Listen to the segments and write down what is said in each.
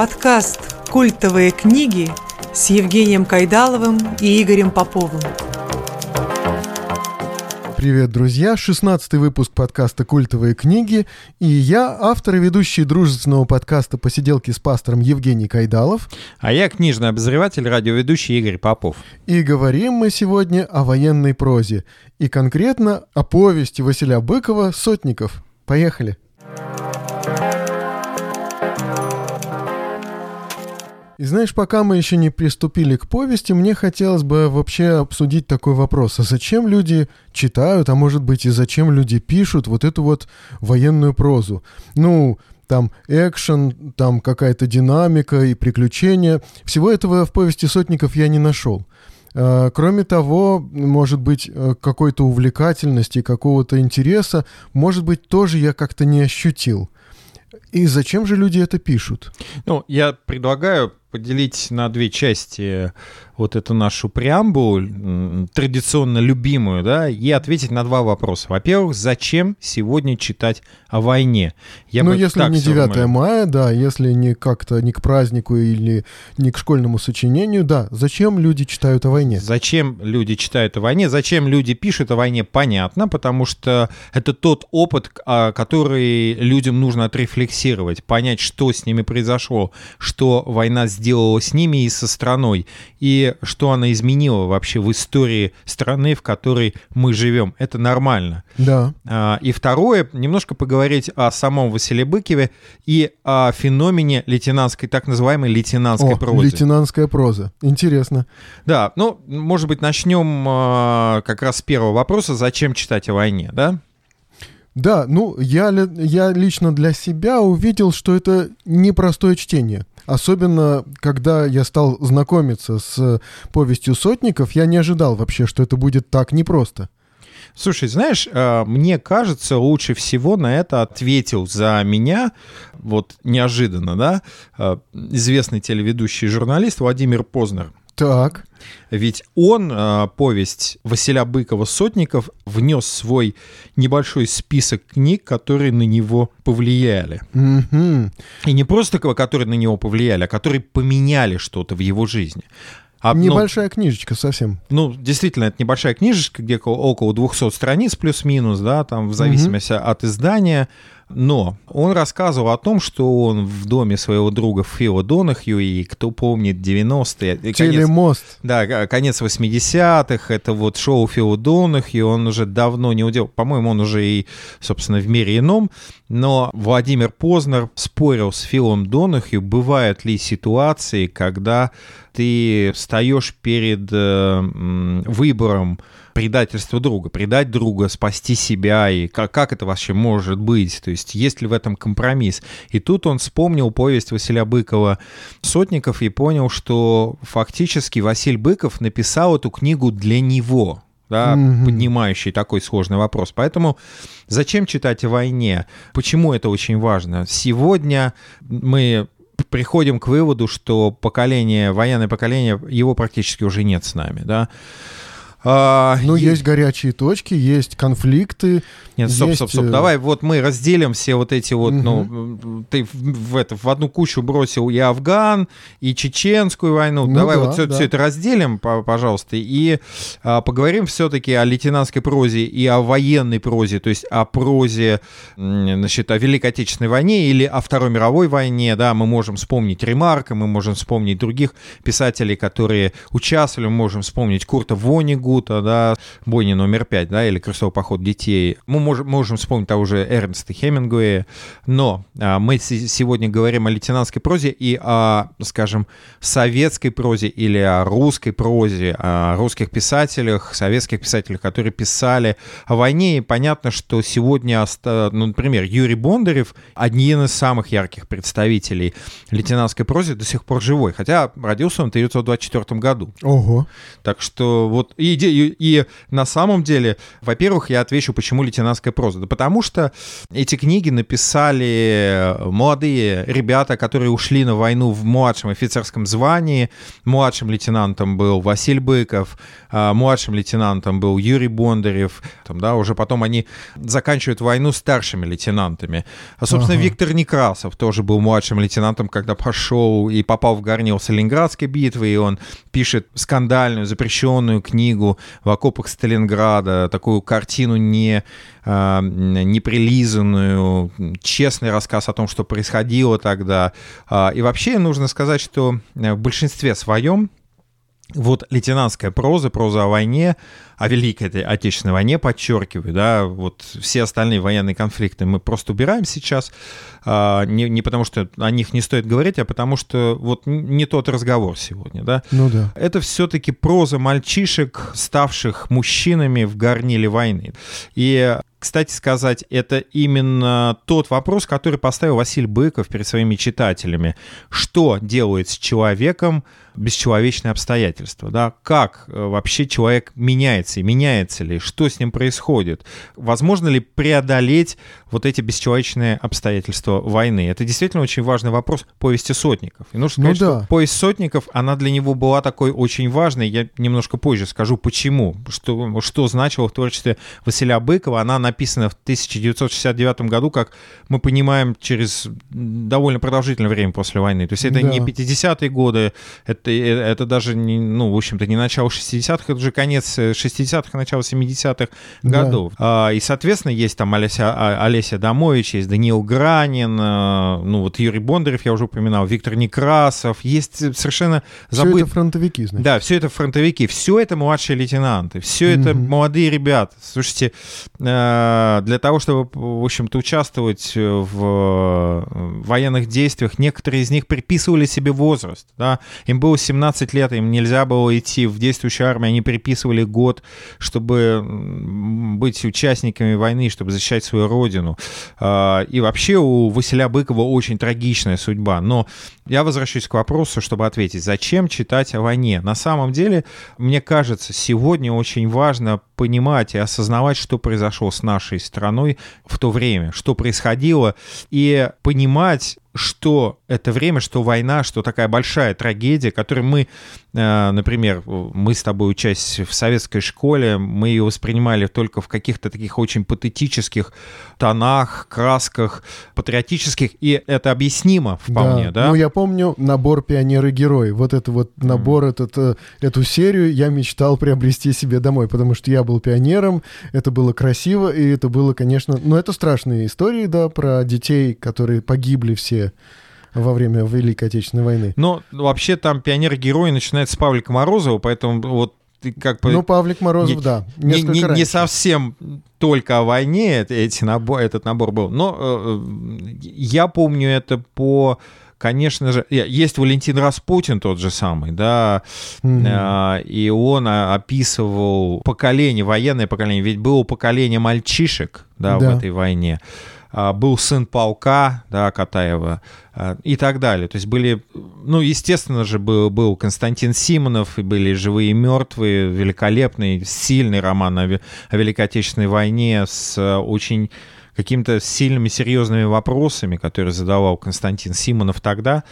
Подкаст «Культовые книги» с Евгением Кайдаловым и Игорем Поповым. Привет, друзья! 16 выпуск подкаста «Культовые книги» и я, автор и ведущий дружественного подкаста «Посиделки с пастором» Евгений Кайдалов. А я книжный обозреватель, радиоведущий Игорь Попов. И говорим мы сегодня о военной прозе, и конкретно о повести Василия Быкова «Сотников». Поехали! И знаешь, пока мы еще не приступили к повести, мне хотелось бы вообще обсудить такой вопрос. А зачем люди читают, а может быть и зачем люди пишут вот эту вот военную прозу? Ну, там экшен, там какая-то динамика и приключения. Всего этого в повести сотников я не нашел. А, кроме того, может быть, э, какой-то увлекательности, какого-то интереса, может быть, тоже я как-то не ощутил. И зачем же люди это пишут? Ну, я предлагаю поделить на две части вот эту нашу преамбулу, традиционно любимую, да, и ответить на два вопроса. Во-первых, зачем сегодня читать о войне? Я ну, если не 9 мая, да, если не как-то не к празднику или не к школьному сочинению, да, зачем люди читают о войне? Зачем люди читают о войне? Зачем люди пишут о войне? Понятно, потому что это тот опыт, а, который людям нужно отрефлексировать, понять, что с ними произошло, что война сделала с ними и со страной. И что она изменила вообще в истории страны, в которой мы живем. Это нормально. Да. А, и второе, немножко поговорить о самом Василии Быкове и о феномене лейтенантской, так называемой лейтенантской о, прозы. лейтенантская проза. Интересно. Да, ну, может быть, начнем а, как раз с первого вопроса. Зачем читать о войне, да? Да, ну, я, я лично для себя увидел, что это непростое чтение. Особенно, когда я стал знакомиться с повестью сотников, я не ожидал вообще, что это будет так непросто. Слушай, знаешь, э, мне кажется, лучше всего на это ответил за меня, вот неожиданно, да, э, известный телеведущий журналист Владимир Познер. Так. Ведь он, э, повесть Василя Быкова «Сотников», внес свой небольшой список книг, которые на него повлияли. Mm-hmm. И не просто которые на него повлияли, а которые поменяли что-то в его жизни. А, ну, небольшая ну, книжечка совсем. Ну, действительно, это небольшая книжечка, где около 200 страниц плюс-минус, да, там в зависимости угу. от издания. Но он рассказывал о том, что он в доме своего друга Фила Донахью, и кто помнит 90-е... Телемост. Конец, да, конец 80-х, это вот шоу Фила Донахью, он уже давно не удел... По-моему, он уже и, собственно, в мире ином. Но Владимир Познер спорил с Филом Донахью, бывают ли ситуации, когда ты встаешь перед э, выбором предательства друга, предать друга, спасти себя, и как, как это вообще может быть, то есть есть ли в этом компромисс. И тут он вспомнил повесть Василия Быкова «Сотников» и понял, что фактически Василий Быков написал эту книгу для него, да, mm-hmm. поднимающий такой сложный вопрос. Поэтому зачем читать о войне? Почему это очень важно? Сегодня мы приходим к выводу, что поколение, военное поколение, его практически уже нет с нами, да. А, ну, есть... есть горячие точки, есть конфликты. Нет, стоп, есть... стоп, стоп. Э, Давай вот мы разделим все вот эти вот, угу. ну, ты в, в, это, в одну кучу бросил и Афган, и Чеченскую войну. Ну, Давай да, вот все, да. все это разделим, пожалуйста, и а, поговорим все-таки о лейтенантской прозе и о военной прозе, то есть о прозе, значит, о Великой Отечественной войне или о Второй мировой войне, да, мы можем вспомнить Ремарка, мы можем вспомнить других писателей, которые участвовали, мы можем вспомнить Курта Вонигу, Гута, да, бойня номер пять, да, или крестовый поход детей. Мы можем, можем вспомнить того же Эрнста Хемингуэя, но а, мы сегодня говорим о лейтенантской прозе и о, скажем, советской прозе или о русской прозе, о русских писателях, советских писателях, которые писали о войне. И понятно, что сегодня, ну, например, Юрий Бондарев, один из самых ярких представителей лейтенантской прозы, до сих пор живой, хотя родился он в 1924 году. Ого. Так что вот и и, и на самом деле, во-первых, я отвечу, почему лейтенантская проза. Да потому что эти книги написали молодые ребята, которые ушли на войну в младшем офицерском звании. Младшим лейтенантом был Василий Быков, а, младшим лейтенантом был Юрий Бондарев. Там, да, уже потом они заканчивают войну старшими лейтенантами. А, собственно, ага. Виктор Некрасов тоже был младшим лейтенантом, когда пошел и попал в горнил Сталинградской битвы, и он пишет скандальную, запрещенную книгу в окопах Сталинграда, такую картину не, э, неприлизанную, честный рассказ о том, что происходило тогда. Э, и вообще нужно сказать, что в большинстве своем вот лейтенантская проза, проза о войне, о Великой этой Отечественной войне, подчеркиваю, да, вот все остальные военные конфликты мы просто убираем сейчас, а, не, не потому что о них не стоит говорить, а потому что вот не тот разговор сегодня, да. Ну да. Это все-таки проза мальчишек, ставших мужчинами в горниле войны. И кстати сказать, это именно тот вопрос, который поставил Василий Быков перед своими читателями. Что делает с человеком бесчеловечные обстоятельства? Да? Как э, вообще человек меняется и меняется ли? Что с ним происходит? Возможно ли преодолеть вот эти бесчеловечные обстоятельства войны? Это действительно очень важный вопрос повести Сотников. И нужно сказать, ну, да. что повесть Сотников, она для него была такой очень важной. Я немножко позже скажу, почему. Что, что значило в творчестве Василия Быкова. Она написано в 1969 году, как мы понимаем, через довольно продолжительное время после войны. То есть это да. не 50-е годы, это, это даже, не, ну, в общем-то, не начало 60-х, это уже конец 60-х, начало 70-х годов. Да. И, соответственно, есть там Олеся, а, Олеся Домович, есть Даниил Гранин, а, ну, вот Юрий Бондарев, я уже упоминал, Виктор Некрасов, есть совершенно забыт... Все это фронтовики, значит. Да, все это фронтовики, все это младшие лейтенанты, все это молодые ребята. Слушайте, для того, чтобы, в общем-то, участвовать в э, военных действиях, некоторые из них приписывали себе возраст. Да? Им было 17 лет, им нельзя было идти в действующую армию, они приписывали год, чтобы быть участниками войны, чтобы защищать свою родину. А, и вообще у Василия Быкова очень трагичная судьба. Но я возвращаюсь к вопросу, чтобы ответить, зачем читать о войне? На самом деле, мне кажется, сегодня очень важно понимать и осознавать, что произошло с нашей страной в то время, что происходило, и понимать, что это время, что война, что такая большая трагедия, которую мы, э, например, мы с тобой учась в советской школе, мы ее воспринимали только в каких-то таких очень патетических тонах, красках, патриотических, и это объяснимо вполне, да? да? Ну, я помню набор «Пионеры-герой». Вот это вот набор, mm. этот, э, эту серию я мечтал приобрести себе домой, потому что я был пионером, это было красиво, и это было, конечно... Ну, это страшные истории, да, про детей, которые погибли все во время Великой Отечественной войны. Но вообще там пионер-герой начинается с Павлика Морозова, поэтому вот как бы... Ну, Павлик Морозов, не, да, не, не, не совсем только о войне эти набор, этот набор был. Но э, э, я помню это по конечно же, есть Валентин Распутин тот же самый, да, mm-hmm. и он описывал поколение, военное поколение, ведь было поколение мальчишек, да, да. в этой войне. А, был сын полка, да, Катаева, а, и так далее. То есть были, ну, естественно же, был, был Константин Симонов, и были «Живые и мертвые», великолепный, сильный роман о, о Великой Отечественной войне с очень какими-то сильными, серьезными вопросами, которые задавал Константин Симонов тогда.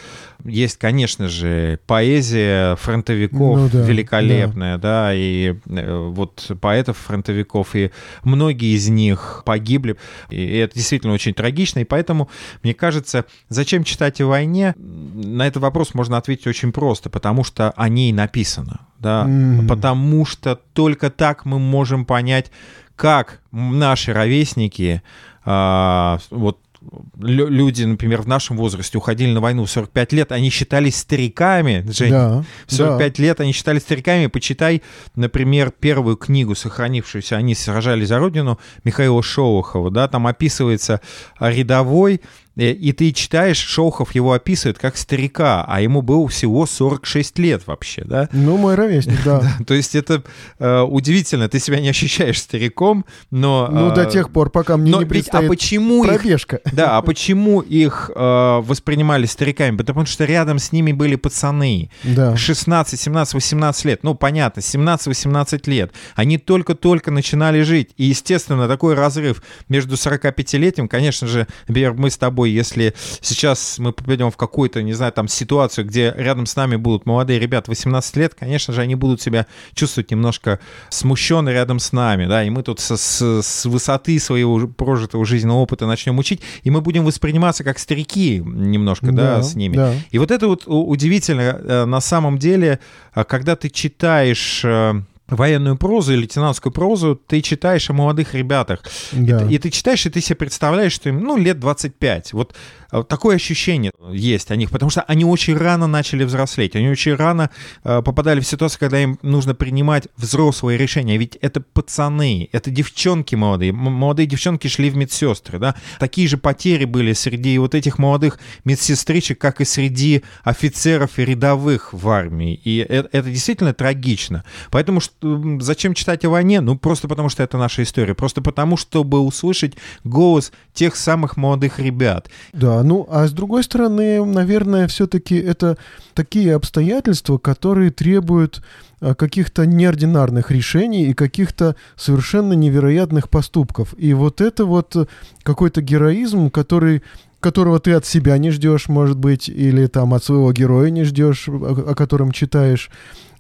Есть, конечно же, поэзия фронтовиков ну, да, великолепная, да. да, и э, вот поэтов-фронтовиков, и многие из них погибли, и это действительно очень трагично, и поэтому, мне кажется, зачем читать о войне, на этот вопрос можно ответить очень просто, потому что о ней написано, да, mm. потому что только так мы можем понять, как наши ровесники а, вот люди, например, в нашем возрасте уходили на войну в 45 лет, они считались стариками, Жень. Да, в 45 да. лет они считались стариками. Почитай, например, первую книгу, сохранившуюся «Они сражались за Родину» Михаила Шолохова, да, там описывается рядовой, И, и ты читаешь, Шолхов его описывает как старика, а ему было всего 46 лет вообще, да? Ну, мой ровесник, да. то есть это э, удивительно, ты себя не ощущаешь стариком, но... Ну, э, до тех пор, пока мне не а почему пробежка. Их, да, а почему их э, воспринимали стариками? Потому что рядом с ними были пацаны. Да. 16, 17, 18 лет. Ну, понятно, 17-18 лет. Они только-только начинали жить. И, естественно, такой разрыв между 45-летним, конечно же, например, мы с тобой, если сейчас мы попадем в какую-то, не знаю, там ситуацию, где рядом с нами будут молодые ребята 18 лет, конечно же, они будут себя чувствовать немножко смущенно рядом с нами, да, и мы тут с, с, с высоты своего прожитого жизненного опыта начнем учить, и мы будем восприниматься как старики немножко, да, да с ними. Да. И вот это вот удивительно, э, на самом деле, э, когда ты читаешь э, военную прозу и лейтенантскую прозу, ты читаешь о молодых ребятах. Да. И, и ты читаешь, и ты себе представляешь, что им, ну, лет 25. Вот такое ощущение есть о них, потому что они очень рано начали взрослеть, они очень рано э, попадали в ситуацию, когда им нужно принимать взрослые решения, ведь это пацаны, это девчонки молодые, молодые девчонки шли в медсестры, да, такие же потери были среди вот этих молодых медсестричек, как и среди офицеров и рядовых в армии, и это, это действительно трагично, поэтому что, зачем читать о войне? Ну, просто потому что это наша история, просто потому, чтобы услышать голос тех самых молодых ребят. Да, ну а с другой стороны, наверное, все-таки это такие обстоятельства, которые требуют а, каких-то неординарных решений и каких-то совершенно невероятных поступков. И вот это вот какой-то героизм, который которого ты от себя не ждешь, может быть, или там от своего героя не ждешь, о, о котором читаешь.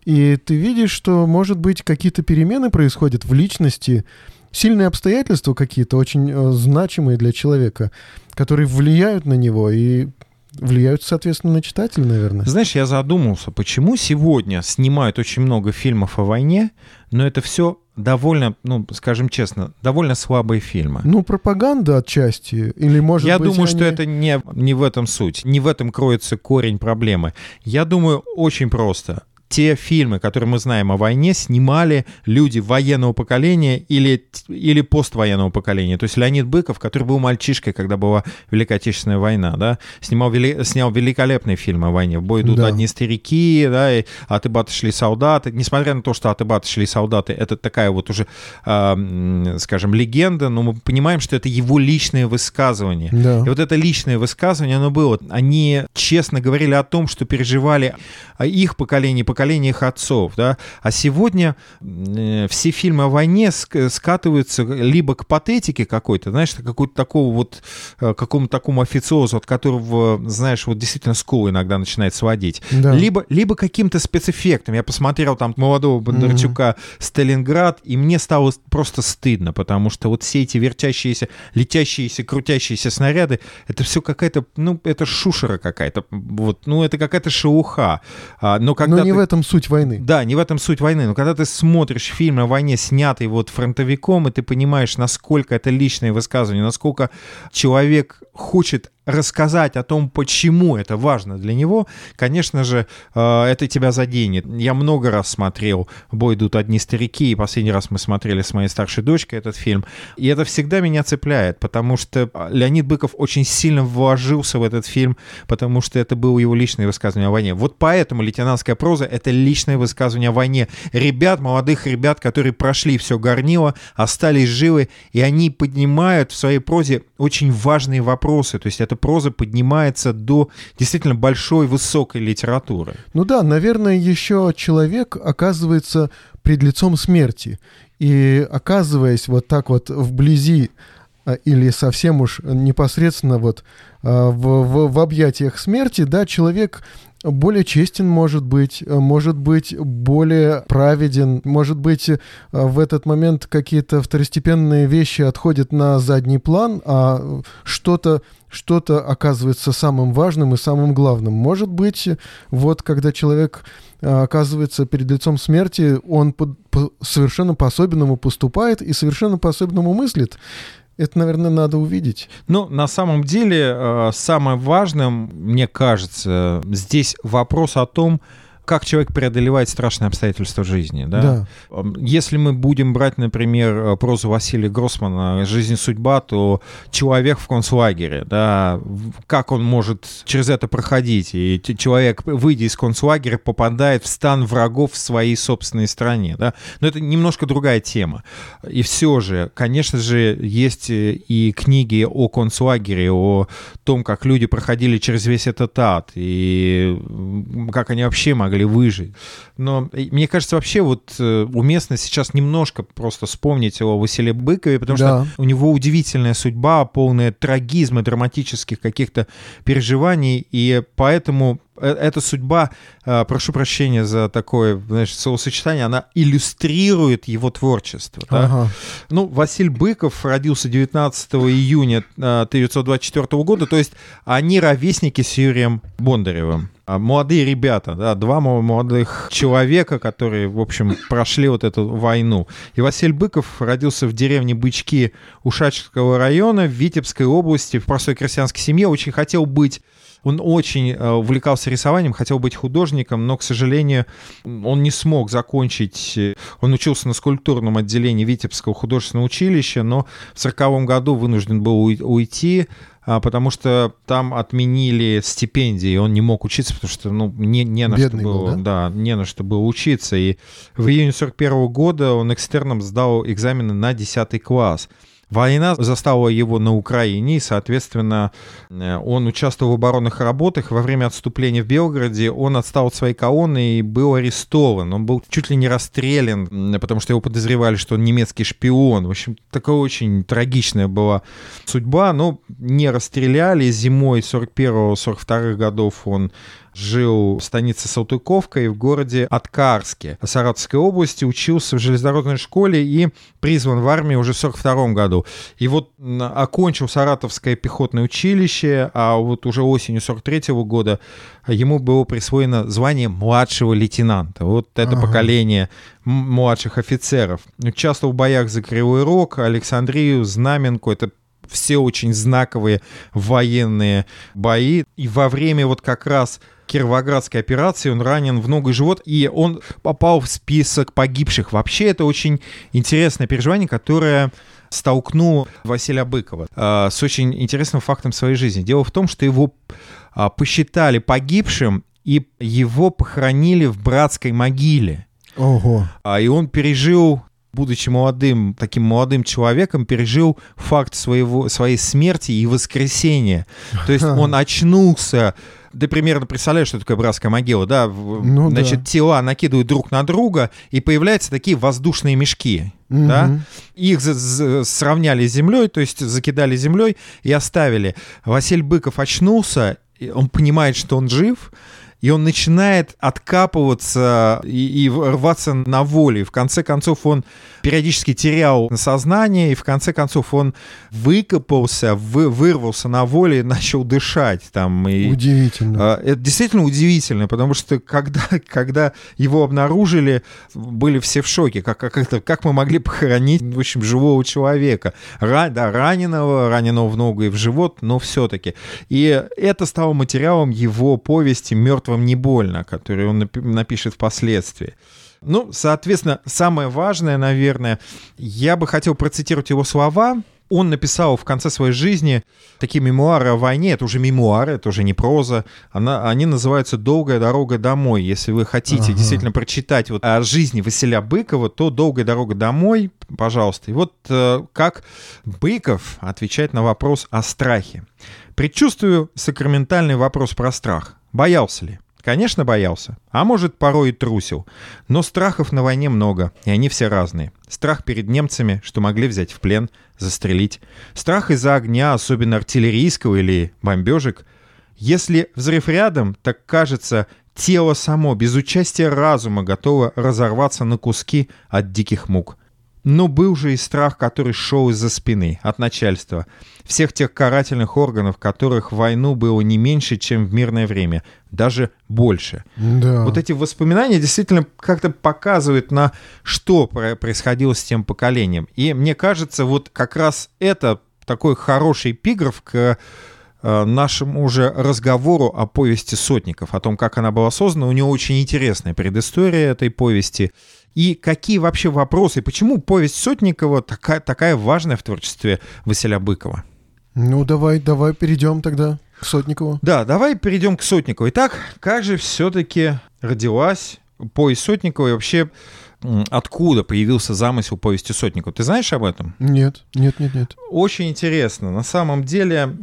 И ты видишь, что, может быть, какие-то перемены происходят в личности, сильные обстоятельства какие-то, очень э, значимые для человека, которые влияют на него и влияют, соответственно, на читателя, наверное. Знаешь, я задумался, почему сегодня снимают очень много фильмов о войне, но это все довольно, ну, скажем честно, довольно слабые фильмы. Ну, пропаганда отчасти, или может Я быть... думаю, они... что это не, не в этом суть, не в этом кроется корень проблемы. Я думаю, очень просто те фильмы, которые мы знаем о войне, снимали люди военного поколения или, или поствоенного поколения. То есть Леонид Быков, который был мальчишкой, когда была Великая Отечественная война, да, снимал, вели, снял великолепные фильмы о войне. В бой идут да. одни старики, да, и от Ибата шли солдаты. Несмотря на то, что от Ибата шли солдаты, это такая вот уже, э, скажем, легенда, но мы понимаем, что это его личное высказывание. Да. И вот это личное высказывание, оно было. Они честно говорили о том, что переживали их поколение, поколение их отцов, да, а сегодня э, все фильмы о войне скатываются либо к патетике какой-то, знаешь, какой-то такого вот, э, какому-то такому официозу, от которого, знаешь, вот действительно скул иногда начинает сводить, да. либо, либо каким-то спецэффектом. Я посмотрел там молодого Бондарчука mm-hmm. «Сталинград», и мне стало просто стыдно, потому что вот все эти вертящиеся, летящиеся, крутящиеся снаряды, это все какая-то, ну, это шушера какая-то, вот, ну, это какая-то шелуха. А, но когда но не ты... в этом суть войны. Да, не в этом суть войны. Но когда ты смотришь фильм о войне, снятый вот фронтовиком, и ты понимаешь, насколько это личное высказывание, насколько человек хочет рассказать о том, почему это важно для него, конечно же, э, это тебя заденет. Я много раз смотрел «Бой идут одни старики», и последний раз мы смотрели с моей старшей дочкой этот фильм, и это всегда меня цепляет, потому что Леонид Быков очень сильно вложился в этот фильм, потому что это было его личное высказывание о войне. Вот поэтому лейтенантская проза — это личное высказывание о войне. Ребят, молодых ребят, которые прошли все горнило, остались живы, и они поднимают в своей прозе очень важные вопросы, то есть это проза поднимается до действительно большой, высокой литературы. Ну да, наверное, еще человек оказывается пред лицом смерти. И оказываясь вот так вот вблизи а, или совсем уж непосредственно вот а, в, в, в объятиях смерти, да, человек более честен может быть, может быть более праведен, может быть в этот момент какие-то второстепенные вещи отходят на задний план, а что-то что-то оказывается самым важным и самым главным. Может быть, вот когда человек оказывается перед лицом смерти, он по, по, совершенно по-особенному поступает и совершенно по-особенному мыслит. Это, наверное, надо увидеть. Ну, на самом деле, а, самое важное, мне кажется, здесь вопрос о том, как человек преодолевает страшные обстоятельства жизни. Да? Да. Если мы будем брать, например, э, прозу Василия Гроссмана «Жизнь и судьба», то человек в концлагере, да, как он может через это проходить? И человек, выйдя из концлагеря, попадает в стан врагов в своей собственной стране. Да? Но это немножко другая тема. И все же, конечно же, есть э, и книги о концлагере, о том, как люди проходили через весь этот ад, и как они вообще могли выжить. Но мне кажется, вообще вот э, уместно сейчас немножко просто вспомнить о Василе Быкове, потому да. что у него удивительная судьба, полная трагизма, драматических каких-то переживаний, и поэтому эта судьба, э, прошу прощения за такое, знаешь, словосочетание, она иллюстрирует его творчество. Да? Ага. Ну, Василь Быков родился 19 июня 1924 года, то есть они ровесники с Юрием Бондаревым. А молодые ребята, да, два молодых человека, которые, в общем, прошли вот эту войну. И Василий Быков родился в деревне Бычки Ушачского района в Витебской области, в простой крестьянской семье, очень хотел быть он очень э, увлекался рисованием, хотел быть художником, но, к сожалению, он не смог закончить. Э, он учился на скульптурном отделении Витебского художественного училища, но в 1940 году вынужден был уйти а, потому что там отменили стипендии, и он не мог учиться, потому что ну, не, не на Бедный что было, был, да? да, не на что было учиться. И в июне 41 года он экстерном сдал экзамены на 10 класс. Война застала его на Украине, и, соответственно, э, он участвовал в оборонных работах. Во время отступления в Белгороде он отстал от своей колонны и был арестован. Он был чуть ли не расстрелян, потому что его подозревали, что он немецкий шпион. В общем, такая очень трагичная была судьба. Но не расстреляли. Зимой 41-42 годов он жил в станице Салтыковка и в городе Откарске Саратовской области, учился в железнодорожной школе и призван в армию уже в 42 году. И вот окончил Саратовское пехотное училище, а вот уже осенью 43 -го года ему было присвоено звание младшего лейтенанта. Вот это ага. поколение младших офицеров. Участвовал в боях за Кривой Рог, Александрию, Знаменку. Это все очень знаковые военные бои. И во время вот как раз Кировоградской операции он ранен в ногу и живот, и он попал в список погибших. Вообще это очень интересное переживание, которое столкнул Василия Быкова э, с очень интересным фактом своей жизни. Дело в том, что его э, посчитали погибшим, и его похоронили в братской могиле. Ого. А, и он пережил будучи молодым, таким молодым человеком, пережил факт своего, своей смерти и воскресения. То есть он очнулся ты примерно представляешь, что такое братская могила, да? Ну, Значит, да. тела накидывают друг на друга, и появляются такие воздушные мешки. Угу. Да? Их сравняли с землей, то есть закидали землей и оставили. Василий Быков очнулся, он понимает, что он жив, и он начинает откапываться и, и рваться на воле. И в конце концов он периодически терял сознание, и в конце концов он выкопался, вы, вырвался на воле и начал дышать. Там, и, удивительно. Э, это действительно удивительно, потому что когда, когда его обнаружили, были все в шоке. Как, как, это, как мы могли похоронить, в общем, живого человека? Ра, да, раненого, раненого в ногу и в живот, но все-таки. И это стало материалом его повести «Мертвый мертвым не больно», который он напишет впоследствии. Ну, соответственно, самое важное, наверное, я бы хотел процитировать его слова. Он написал в конце своей жизни такие мемуары о войне. Это уже мемуары, это уже не проза. Она, они называются «Долгая дорога домой». Если вы хотите ага. действительно прочитать вот о жизни Василия Быкова, то «Долгая дорога домой», пожалуйста. И вот э, как Быков отвечает на вопрос о страхе. «Предчувствую сакраментальный вопрос про страх. Боялся ли? Конечно, боялся. А может, порой и трусил. Но страхов на войне много, и они все разные. Страх перед немцами, что могли взять в плен, застрелить. Страх из-за огня, особенно артиллерийского или бомбежек. Если взрыв рядом, так кажется, тело само, без участия разума, готово разорваться на куски от диких мук. Но был же и страх, который шел из-за спины, от начальства. Всех тех карательных органов, которых в войну было не меньше, чем в мирное время. Даже больше. Да. Вот эти воспоминания действительно как-то показывают на что происходило с тем поколением. И мне кажется, вот как раз это такой хороший эпиграф к нашему уже разговору о повести Сотников, о том, как она была создана. У него очень интересная предыстория этой повести. И какие вообще вопросы, почему повесть Сотникова такая, такая важная в творчестве Василия Быкова? Ну, давай, давай перейдем тогда к Сотникову. Да, давай перейдем к Сотникову. Итак, как же все-таки родилась повесть Сотникова и вообще откуда появился замысел повести Сотникова. Ты знаешь об этом? Нет, нет, нет, нет. Очень интересно. На самом деле,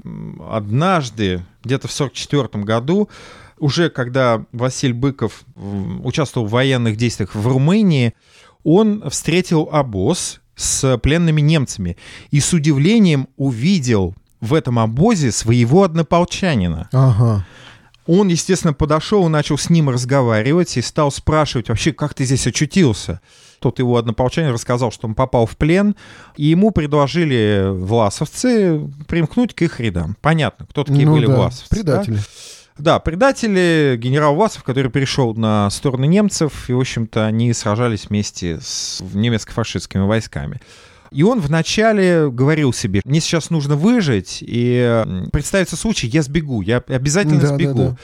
однажды, где-то в 1944 году, уже когда Василий Быков участвовал в военных действиях в Румынии, он встретил обоз с пленными немцами и с удивлением увидел в этом обозе своего однополчанина. Ага. Он, естественно, подошел и начал с ним разговаривать и стал спрашивать вообще, как ты здесь очутился. Тот его однополчанин рассказал, что он попал в плен, и ему предложили власовцы примкнуть к их рядам. Понятно, кто такие ну, были да, власовцы. Предатели. Да? Да, предатели, генерал Власов, который перешел на сторону немцев, и, в общем-то, они сражались вместе с немецко-фашистскими войсками. И он вначале говорил себе, мне сейчас нужно выжить, и представится случай, я сбегу, я обязательно да, сбегу. Да, да.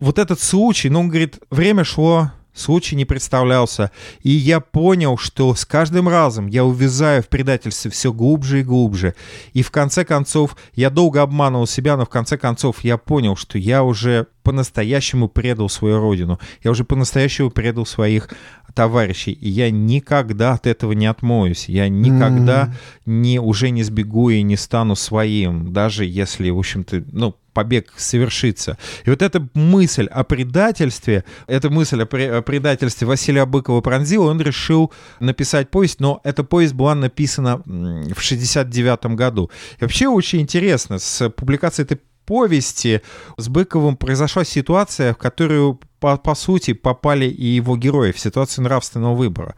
Вот этот случай, ну, он говорит, время шло, случай не представлялся. И я понял, что с каждым разом я увязаю в предательстве все глубже и глубже. И в конце концов, я долго обманывал себя, но в конце концов я понял, что я уже по-настоящему предал свою родину. Я уже по-настоящему предал своих товарищей. И я никогда от этого не отмоюсь. Я никогда mm. не, уже не сбегу и не стану своим. Даже если, в общем-то, ну, побег совершится. И вот эта мысль о предательстве, эта мысль о, о предательстве Василия Быкова пронзила, он решил написать повесть, но эта повесть была написана в 69 году. И вообще очень интересно, с публикацией этой повести с Быковым произошла ситуация, в которую по, по сути попали и его герои в ситуацию нравственного выбора.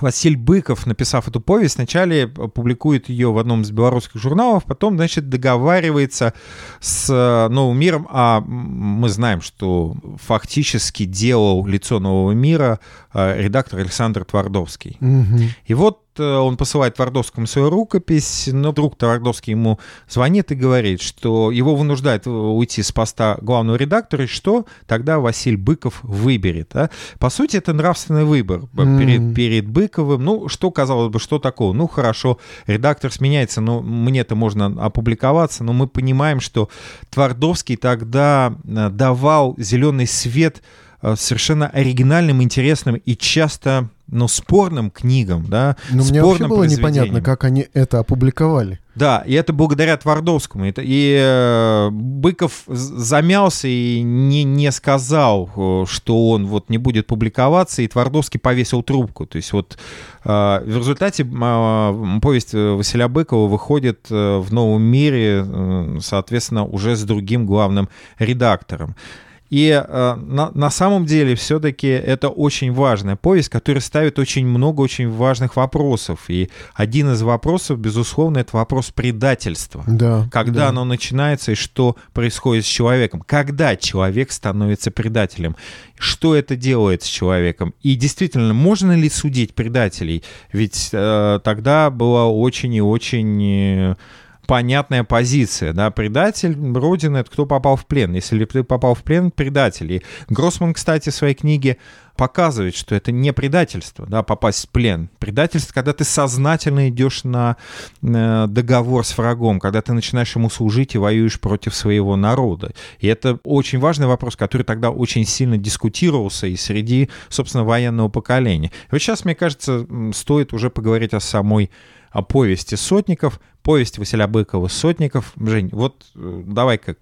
Василь Быков, написав эту повесть, вначале публикует ее в одном из белорусских журналов, потом, значит, договаривается с э, Новым миром, а мы знаем, что фактически делал лицо Нового мира э, редактор Александр Твардовский. Угу. И вот э, он посылает Твардовскому свою рукопись, но вдруг Твардовский ему звонит и говорит, что его вынуждает уйти с поста главного редактора, и что тогда Василь Быков выберет. Да? По сути, это нравственный выбор перед, перед Быковым, Быковым. Ну, что, казалось бы, что такого? Ну, хорошо, редактор сменяется, но мне-то можно опубликоваться, но мы понимаем, что Твардовский тогда э, давал зеленый свет совершенно оригинальным, интересным и часто ну, спорным книгам, да, Но мне вообще было непонятно, как они это опубликовали. Да, и это благодаря Твардовскому. Это, и э, Быков замялся и не, не сказал, э, что он вот не будет публиковаться, и Твардовский повесил трубку. То есть вот э, в результате э, повесть Василия Быкова выходит э, в новом мире, э, соответственно, уже с другим главным редактором. И э, на, на самом деле все-таки это очень важная повесть, которая ставит очень много очень важных вопросов. И один из вопросов, безусловно, это вопрос предательства. Да, Когда да. оно начинается и что происходит с человеком. Когда человек становится предателем. Что это делает с человеком. И действительно, можно ли судить предателей? Ведь э, тогда было очень и очень... Понятная позиция, да, предатель Родины — это кто попал в плен. Если ты попал в плен, предатель. И Гроссман, кстати, в своей книге показывает, что это не предательство, да, попасть в плен. Предательство, когда ты сознательно идешь на э, договор с врагом, когда ты начинаешь ему служить и воюешь против своего народа. И это очень важный вопрос, который тогда очень сильно дискутировался и среди, собственно, военного поколения. Вот сейчас, мне кажется, стоит уже поговорить о самой о повести Сотников, повесть Василия Быкова Сотников. Жень, вот э, давай-ка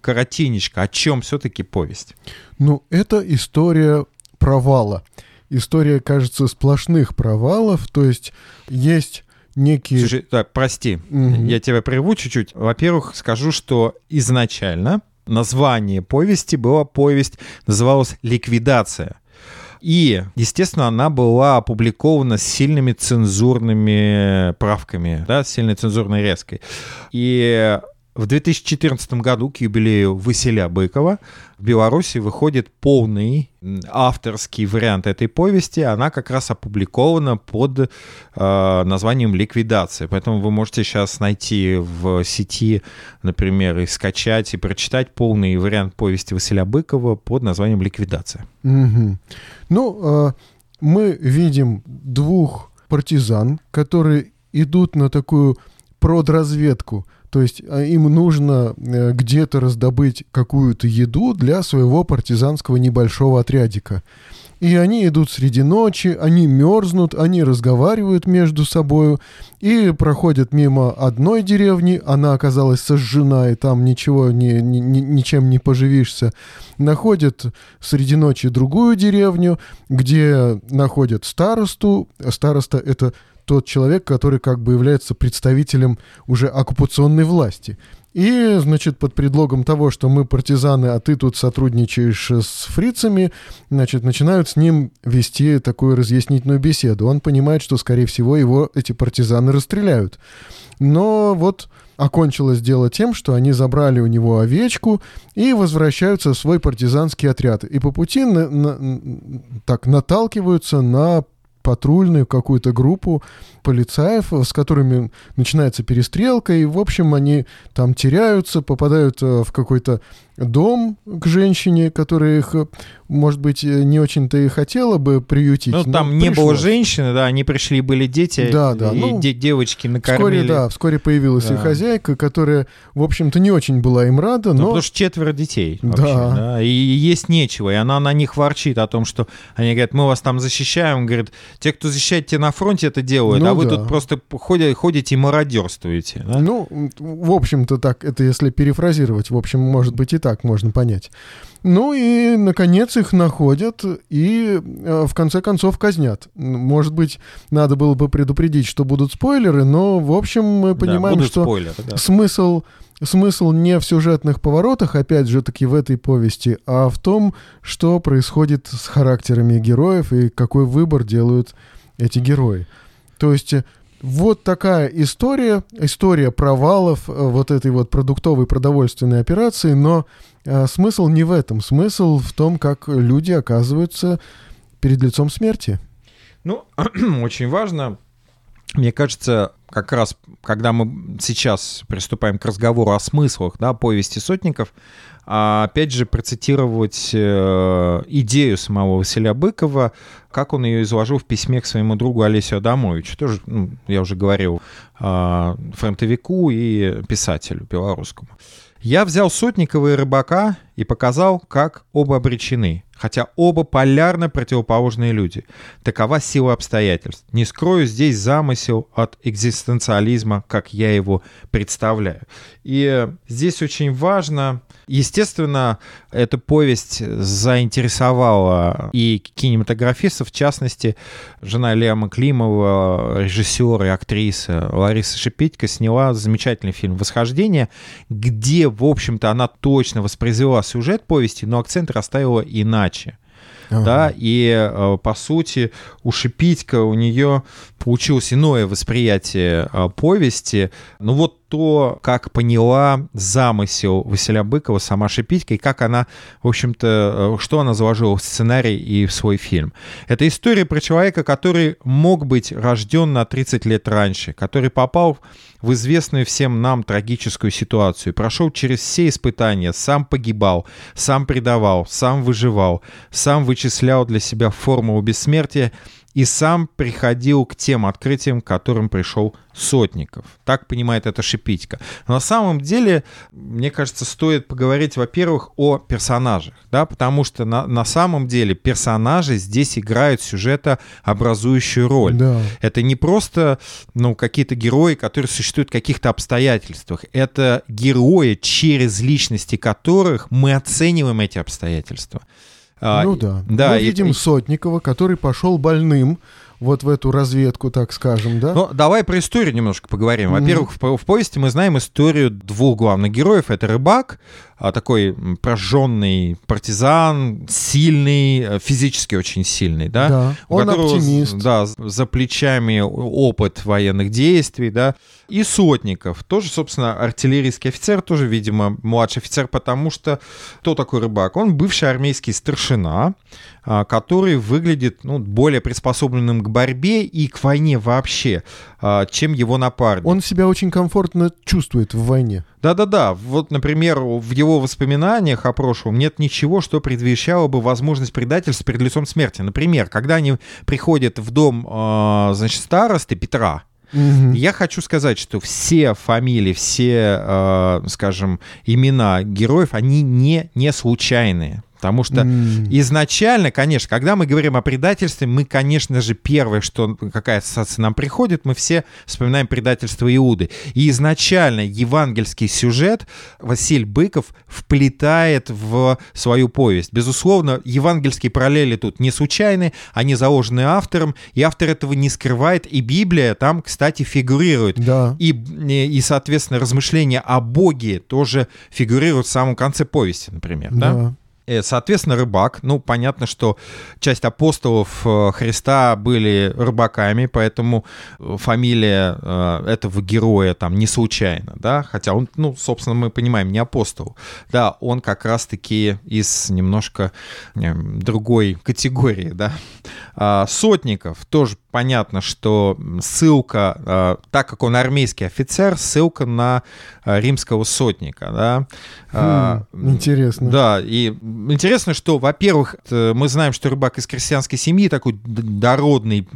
коротенечко, о чем все-таки повесть? Ну, это история провала. История, кажется, сплошных провалов, то есть есть некие... Слушай, да, прости, угу. я тебя прерву чуть-чуть. Во-первых, скажу, что изначально название повести была повесть, называлась «Ликвидация». И, естественно, она была опубликована с сильными цензурными правками, да, с сильной цензурной резкой. И в 2014 году к юбилею Василя Быкова в Беларуси выходит полный авторский вариант этой повести. Она как раз опубликована под э, названием «Ликвидация». Поэтому вы можете сейчас найти в сети, например, и скачать, и прочитать полный вариант повести Василя Быкова под названием «Ликвидация». Угу. Ну, э, мы видим двух партизан, которые идут на такую продразведку – то есть а, им нужно э, где-то раздобыть какую-то еду для своего партизанского небольшого отрядика. И они идут среди ночи, они мерзнут, они разговаривают между собой и проходят мимо одной деревни, она оказалась сожжена, и там ничего не, ни, ничем не поживишься. Находят среди ночи другую деревню, где находят старосту. Староста — это тот человек, который как бы является представителем уже оккупационной власти. И, значит, под предлогом того, что мы партизаны, а ты тут сотрудничаешь с фрицами, значит, начинают с ним вести такую разъяснительную беседу. Он понимает, что, скорее всего, его эти партизаны расстреляют. Но вот окончилось дело тем, что они забрали у него овечку и возвращаются в свой партизанский отряд. И по пути на, на, так наталкиваются на патрульную какую-то группу полицаев, с которыми начинается перестрелка, и, в общем, они там теряются, попадают э, в какой-то дом к женщине, которая их, может быть, не очень-то и хотела бы приютить. Ну, там не пришлось. было женщины, да, они пришли, были дети, да, да. и ну, де- девочки накормили. Вскоре, да, вскоре появилась да. и хозяйка, которая, в общем-то, не очень была им рада, ну, но... потому что четверо детей вообще, да. да. И есть нечего, и она на них ворчит о том, что они говорят, мы вас там защищаем, говорит, те, кто защищает тебя на фронте, это делают, ну, а вы да. тут просто ходите, ходите и мародерствуете. Да? Ну, в общем-то, так, это если перефразировать, в общем, может быть и так так можно понять. Ну и, наконец, их находят и, э, в конце концов, казнят. Может быть, надо было бы предупредить, что будут спойлеры, но, в общем, мы понимаем, да, что спойлеры, да. смысл смысл не в сюжетных поворотах, опять же таки в этой повести, а в том, что происходит с характерами героев и какой выбор делают эти герои. То есть вот такая история, история провалов э, вот этой вот продуктовой продовольственной операции, но э, смысл не в этом. Смысл в том, как люди оказываются перед лицом смерти. Ну, очень важно, мне кажется, как раз, когда мы сейчас приступаем к разговору о смыслах да, повести сотников, а опять же процитировать э, идею самого Василия Быкова, как он ее изложил в письме к своему другу Олесю Адамовичу, тоже, ну, я уже говорил, э, фронтовику и писателю белорусскому. Я взял Сотникова и Рыбака и показал, как оба обречены, хотя оба полярно противоположные люди. Такова сила обстоятельств. Не скрою здесь замысел от экзистенциализма, как я его представляю. И здесь очень важно Естественно, эта повесть заинтересовала и кинематографистов, в частности, жена Леома Климова, режиссер и актриса Лариса Шипитько сняла замечательный фильм «Восхождение», где, в общем-то, она точно воспроизвела сюжет повести, но акцент расставила иначе. Ага. Да, и э, по сути у Шипитько у нее получилось иное восприятие э, повести. Ну вот то, как поняла замысел Василия Быкова сама Шипитько, и как она, в общем-то, э, что она заложила в сценарий и в свой фильм. Это история про человека, который мог быть рожден на 30 лет раньше, который попал в известную всем нам трагическую ситуацию, прошел через все испытания, сам погибал, сам предавал, сам выживал, сам вычислял для себя формулу бессмертия, и сам приходил к тем открытиям, к которым пришел Сотников. Так понимает это Шипитько. Но на самом деле, мне кажется, стоит поговорить, во-первых, о персонажах, да, потому что на, на самом деле персонажи здесь играют сюжетообразующую роль. Да. Это не просто ну, какие-то герои, которые существуют в каких-то обстоятельствах. Это герои, через личности которых мы оцениваем эти обстоятельства. А, ну да. да Мы и, видим и... Сотникова, который пошел больным вот в эту разведку, так скажем, да? Ну, давай про историю немножко поговорим. Во-первых, mm-hmm. в, в повести мы знаем историю двух главных героев. Это рыбак, такой прожженный партизан, сильный, э, физически очень сильный, да? Да, он которого, оптимист. Да, за плечами опыт военных действий, да? И Сотников, тоже, собственно, артиллерийский офицер, тоже, видимо, младший офицер, потому что кто такой рыбак? Он бывший армейский старшина, а, который выглядит ну, более приспособленным к борьбе и к войне вообще, а, чем его напарник. Он себя очень комфортно чувствует в войне. Да-да-да. Вот, например, в его воспоминаниях о прошлом нет ничего, что предвещало бы возможность предательства перед лицом смерти. Например, когда они приходят в дом, а, значит, старосты Петра, Угу. Я хочу сказать, что все фамилии, все, э, скажем, имена героев, они не, не случайные. Потому что mm. изначально, конечно, когда мы говорим о предательстве, мы, конечно же, первое, что какая ассоциация нам приходит, мы все вспоминаем предательство Иуды. И изначально евангельский сюжет Василий Быков вплетает в свою повесть. Безусловно, евангельские параллели тут не случайны, они заложены автором, и автор этого не скрывает, и Библия там, кстати, фигурирует. Да. И, и, соответственно, размышления о Боге тоже фигурируют в самом конце повести, например. Да. да? Э, соответственно, рыбак. Ну, понятно, что часть апостолов э, Христа были рыбаками, поэтому э, фамилия этого героя там не случайно, да, хотя он, ну, собственно, мы понимаем, не апостол. Да, он как раз-таки из немножко другой категории, да. А, Сотников тоже понятно, что ссылка, так как он армейский офицер, ссылка на римского сотника, да. А, хм, интересно. Да, и интересно, что, во-первых, мы знаем, что рыбак из крестьянской семьи, такой дородный,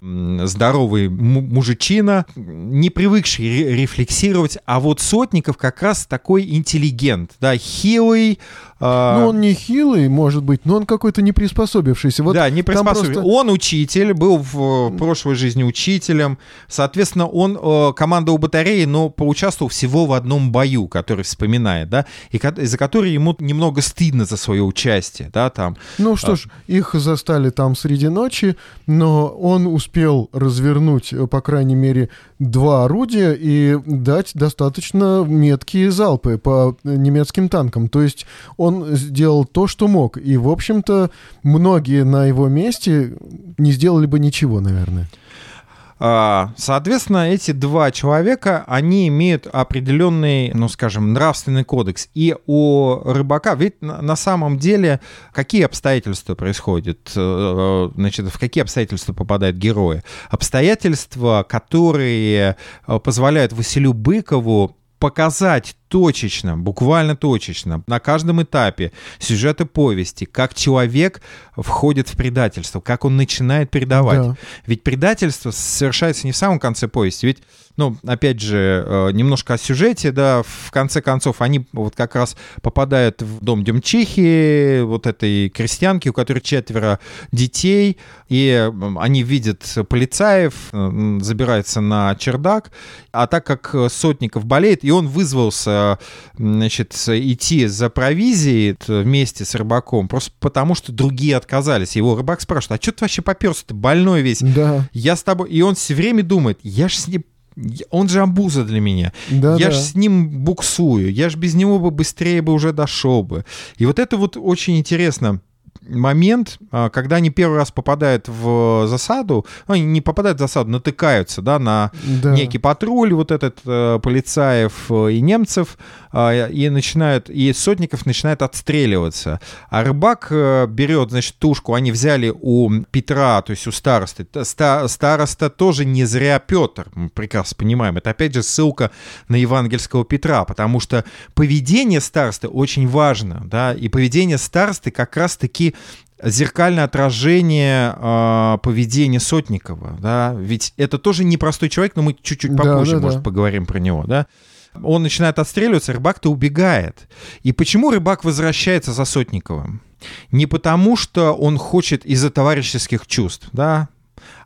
здоровый мужичина, не привыкший рефлексировать, а вот Сотников как раз такой интеллигент, да, хилый, а, ну, он не хилый, может быть, но он какой-то не приспособившийся. Вот да, не приспособившийся. Просто... Он учитель, был в прошлой жизни учителем. Соответственно, он э, командовал батареей, но поучаствовал всего в одном бою, который вспоминает, да, и за который ему немного стыдно за свое участие, да, там. Ну что ж, их застали там среди ночи, но он успел развернуть, э, по крайней мере, два орудия и дать достаточно меткие залпы по немецким танкам. То есть он он сделал то, что мог. И, в общем-то, многие на его месте не сделали бы ничего, наверное. А, соответственно, эти два человека, они имеют определенный, ну, скажем, нравственный кодекс. И у рыбака, ведь на самом деле, какие обстоятельства происходят, э, значит, в какие обстоятельства попадают герои? Обстоятельства, которые э, позволяют Василю Быкову показать точечно, буквально точечно, на каждом этапе сюжета повести, как человек входит в предательство, как он начинает предавать. Да. Ведь предательство совершается не в самом конце повести, ведь ну, опять же, э, немножко о сюжете, да, в конце концов, они вот как раз попадают в дом Демчихи, вот этой крестьянки, у которой четверо детей, и они видят полицаев, забираются на чердак, а так как Сотников болеет, и он вызвался, значит, идти за провизией вместе с рыбаком, просто потому что другие отказались. Его рыбак спрашивает, а что ты вообще поперся, ты больной весь? Да. Я с тобой... И он все время думает, я ж с ним он же амбуза для меня. Да, я да. же с ним буксую. Я же без него бы быстрее бы уже дошел бы. И вот это вот очень интересно момент, а, когда они первый раз попадают в засаду, ну, они не попадают в засаду, натыкаются, да, на да. некий патруль, вот этот э, полицаев э, и немцев, э, и начинают, и сотников начинают отстреливаться. А рыбак э, берет, значит, тушку, они взяли у Петра, то есть у старосты. Ста, староста тоже не зря Петр, мы прекрасно понимаем. Это опять же ссылка на евангельского Петра, потому что поведение старосты очень важно, да, и поведение старосты как раз-таки зеркальное отражение э, поведения Сотникова, да, ведь это тоже непростой человек, но мы чуть-чуть попозже, да, да, может, да. поговорим про него, да. Он начинает отстреливаться, рыбак-то убегает. И почему рыбак возвращается за Сотниковым? Не потому, что он хочет из-за товарищеских чувств, да,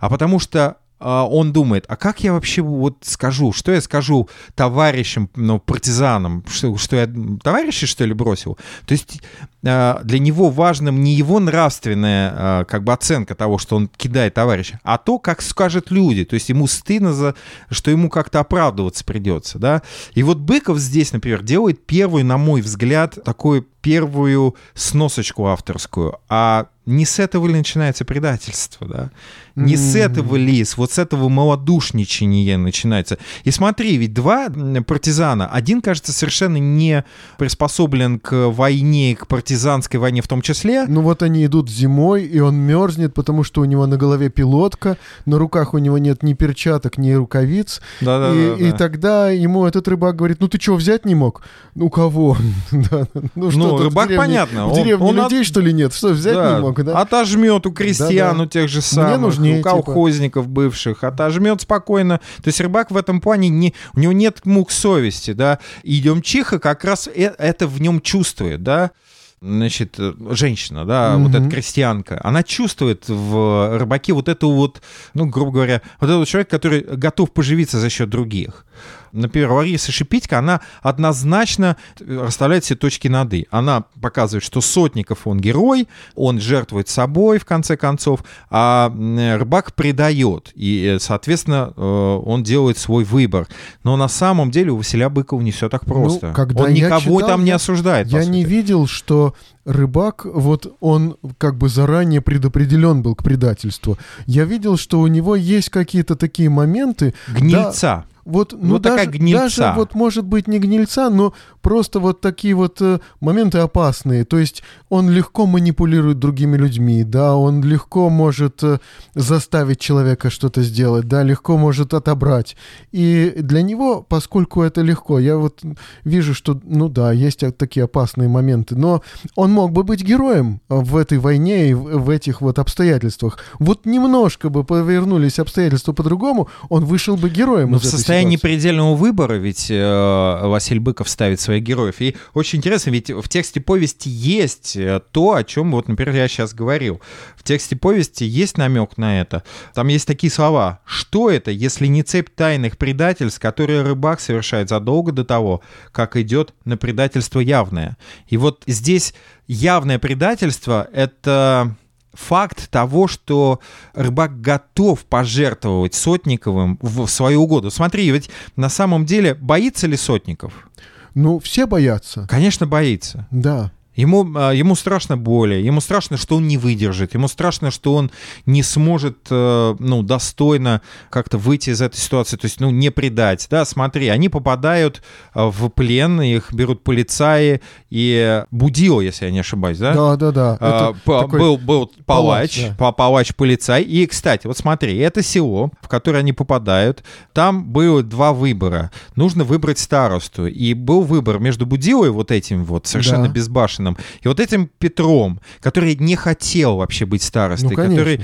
а потому что он думает, а как я вообще вот скажу, что я скажу товарищам, ну, партизанам, что, что я товарищи, что ли, бросил? То есть а, для него важным не его нравственная а, как бы оценка того, что он кидает товарища, а то, как скажут люди. То есть ему стыдно за, что ему как-то оправдываться придется, да. И вот Быков здесь, например, делает первую, на мой взгляд, такую первую сносочку авторскую, а не с этого ли начинается предательство, да? Не с этого ли, вот с этого малодушничания начинается. И смотри, ведь два партизана, один, кажется, совершенно не приспособлен к войне, к партизанской войне в том числе. Ну вот они идут зимой, и он мерзнет, потому что у него на голове пилотка, на руках у него нет ни перчаток, ни рукавиц. Да, да, и, да, и тогда ему этот рыбак говорит, ну ты что, взять не мог? Ну кого? ну, что ну рыбак, деревне, понятно. В деревне он, людей, что ли, нет? Что, взять да, не мог? Да? Отожмет у крестьян, у тех же самых важнее. У типа. колхозников типа. бывших отожмет спокойно. То есть рыбак в этом плане, не, у него нет мук совести, да. И Демчиха как раз э, это в нем чувствует, да значит, женщина, да, угу. вот эта крестьянка, она чувствует в рыбаке вот эту вот, ну, грубо говоря, вот этот человек, который готов поживиться за счет других например, Лариса Шипитько, она однозначно расставляет все точки над «и». Она показывает, что Сотников он герой, он жертвует собой, в конце концов, а Рыбак предает, и, соответственно, э, он делает свой выбор. Но на самом деле у Василия Быкова не все так просто. Ну, когда он никого читал, там не осуждает. Я не видел, что рыбак, вот он как бы заранее предопределен был к предательству. Я видел, что у него есть какие-то такие моменты. Гнильца. Да, вот, ну, ну даже, такая гнильца. Даже вот, может быть, не гнильца, но просто вот такие вот э, моменты опасные. То есть он легко манипулирует другими людьми, да, он легко может э, заставить человека что-то сделать, да, легко может отобрать. И для него, поскольку это легко, я вот вижу, что, ну да, есть такие опасные моменты, но он мог бы быть героем в этой войне и в, в этих вот обстоятельствах. Вот немножко бы повернулись обстоятельства по-другому, он вышел бы героем но из этой состоянии предельного выбора ведь э, Василий Быков ставит своих героев. И очень интересно, ведь в тексте повести есть э, то, о чем, вот, например, я сейчас говорил. В тексте повести есть намек на это. Там есть такие слова. Что это, если не цепь тайных предательств, которые рыбак совершает задолго до того, как идет на предательство явное? И вот здесь явное предательство — это факт того, что рыбак готов пожертвовать Сотниковым в свою угоду. Смотри, ведь на самом деле боится ли Сотников? Ну, все боятся. Конечно, боится. Да. Ему, а, ему страшно боли, ему страшно, что он не выдержит, ему страшно, что он не сможет э, ну, достойно как-то выйти из этой ситуации, то есть ну, не предать. Да, смотри, они попадают э, в плен, их берут полицаи, и Будил, если я не ошибаюсь, да? Да, да, да. А, был, был палач, палач, да. палач, полицай. И, кстати, вот смотри, это село, в которое они попадают, там было два выбора. Нужно выбрать старосту. И был выбор между Будилой, вот этим вот, совершенно да. безбашенным, Путиным, и вот этим Петром, который не хотел вообще быть старостой, ну, который...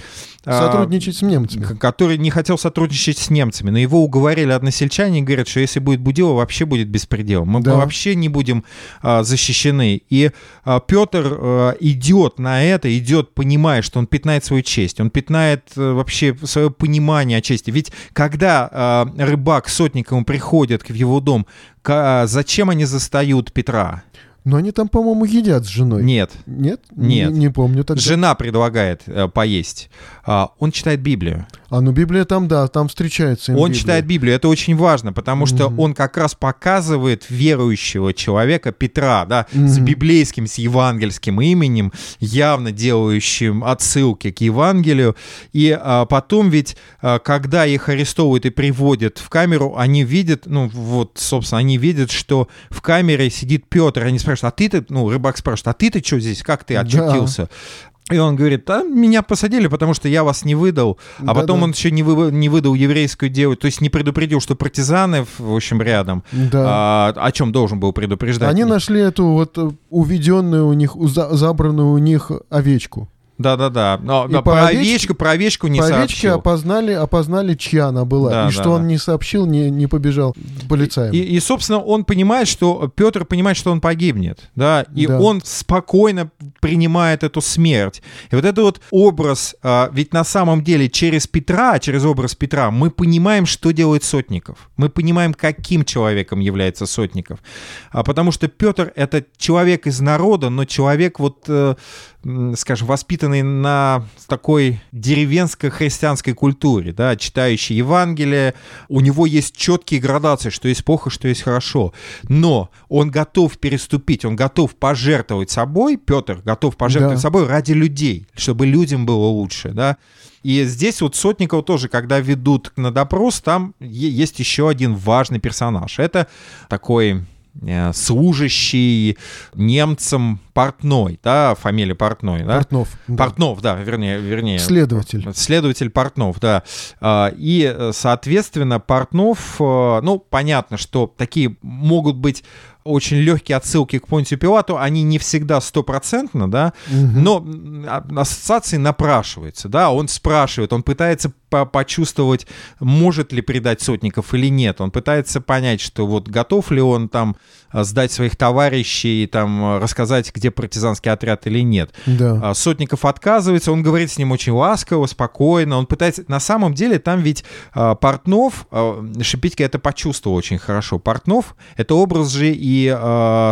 А, сотрудничать а, с немцами. Который не хотел сотрудничать с немцами, но его уговорили односельчане и говорят, что если будет Будило, вообще будет беспредел. Мы да. вообще не будем а, защищены. И а, Петр а, идет на это, идет, понимая, что он пятнает свою честь, он пятнает а, вообще свое понимание о чести. Ведь когда а, рыбак с сотником приходит в его дом, а, зачем они застают Петра? Но они там, по-моему, едят с женой. Нет. Нет? Нет. Не, не помню тогда. Жена предлагает э, поесть. А, он читает Библию. А, ну Библия там, да, там встречается. Он Библия. читает Библию, это очень важно, потому что mm-hmm. он как раз показывает верующего человека Петра, да, mm-hmm. с библейским, с евангельским именем, явно делающим отсылки к Евангелию. И а, потом ведь, а, когда их арестовывают и приводят в камеру, они видят, ну вот, собственно, они видят, что в камере сидит Петр, они спрашивают, а ты-то, ну, рыбак спрашивает, а ты-то что здесь, как ты очутился? Да. И он говорит, а меня посадили, потому что я вас не выдал. А да, потом да. он еще не, вы, не выдал еврейскую девушку, то есть не предупредил, что партизаны, в общем, рядом. Да. А, о чем должен был предупреждать. Они нашли эту вот уведенную у них, забранную у них овечку. Да-да-да. Но, но про овечку, про овечку не по сообщил. опознали, опознали, чья она была. Да, и да, что да. он не сообщил, не, не побежал полицаем. И, и, и, собственно, он понимает, что Петр понимает, что он погибнет. Да, и да. он спокойно принимает эту смерть. И вот это вот образ, а, ведь на самом деле через Петра, через образ Петра, мы понимаем, что делает Сотников. Мы понимаем, каким человеком является Сотников. А, потому что Петр — это человек из народа, но человек вот, э, скажем, воспитанный на такой деревенской христианской культуре, да, читающий Евангелие, у него есть четкие градации, что есть плохо, что есть хорошо. Но он готов переступить, он готов пожертвовать собой, Петр готов пожертвовать да. собой ради людей, чтобы людям было лучше, да. И здесь вот Сотникова тоже, когда ведут на допрос, там есть еще один важный персонаж. Это такой служащий немцам Портной, да, фамилия Портной, да? Портнов. Да. Портнов, да, вернее, вернее. Следователь. Следователь Портнов, да. А, и, соответственно, Портнов, э, ну, понятно, что такие могут быть очень легкие отсылки к Понтию Пилату, они не всегда стопроцентно, да, угу. но ассоциации напрашиваются, да, он спрашивает, он пытается по почувствовать, может ли предать сотников или нет, он пытается понять, что вот готов ли он там а, сдать своих товарищей, там, а, рассказать, где партизанский отряд или нет. Да. А, Сотников отказывается, он говорит с ним очень ласково, спокойно, он пытается... На самом деле там ведь Портнов, Шипитько это почувствовал очень хорошо, Портнов — это образ же и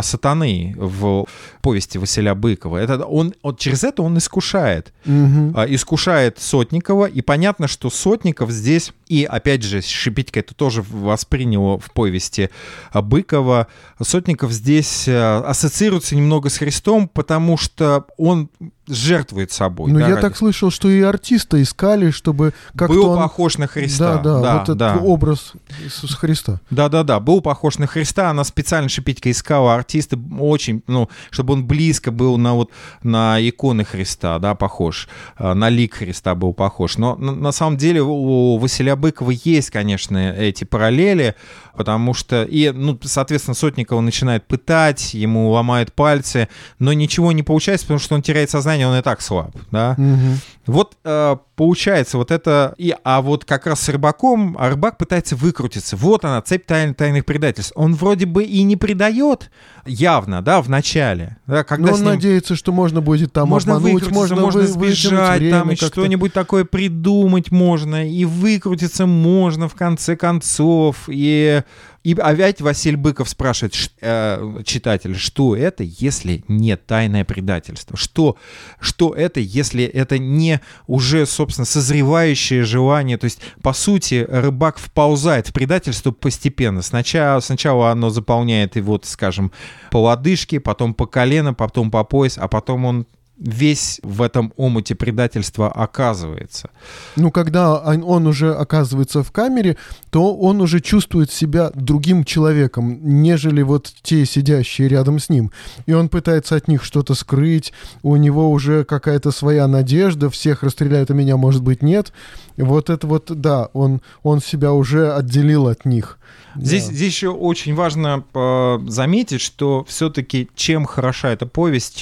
сатаны в повести Василия Быкова. Это он, вот через это он искушает. Угу. Искушает Сотникова, и понятно, что Сотников здесь, и опять же, Шипитько это тоже воспринял в повести Быкова, Сотников здесь э, ассоциируется немного с Христом, потому что он жертвует собой. Ну, да, я ради... так слышал, что и артиста искали, чтобы как-то Был он... похож на Христа. Да, да, да вот да. этот образ Иисуса Христа. Да-да-да, был похож на Христа, она специально Шипитька искала артиста очень, ну, чтобы он близко был на вот на иконы Христа, да, похож, э, на лик Христа был похож. Но на, на самом деле у Василия Быкова есть, конечно, эти параллели, потому что, и, ну, соответственно, Сотникова начинает пытать, ему ломают пальцы, но ничего не получается, потому что он теряет сознание, он и так слаб, да. Угу. Вот э, получается вот это, и, а вот как раз с рыбаком, а рыбак пытается выкрутиться. Вот она, цепь тайн, тайных предательств. Он вроде бы и не предает явно, да, в начале. Да, когда Но он ним... надеется, что можно будет там можно обмануть, можно, можно сбежать, время, там что-нибудь такое придумать можно, и выкрутиться можно в конце концов, и и опять Василий Быков спрашивает э, читателя, что это, если не тайное предательство? Что, что это, если это не уже, собственно, созревающее желание? То есть, по сути, рыбак вползает в предательство постепенно. Сначала, сначала оно заполняет его, скажем, по лодыжке, потом по колено, потом по пояс, а потом он весь в этом омуте предательства оказывается. Ну, когда он уже оказывается в камере, то он уже чувствует себя другим человеком, нежели вот те сидящие рядом с ним. И он пытается от них что-то скрыть, у него уже какая-то своя надежда, всех расстреляют, а меня, может быть, нет. Вот это вот, да, он, он себя уже отделил от них. Здесь, да. здесь еще очень важно э, заметить, что все-таки чем хороша эта повесть,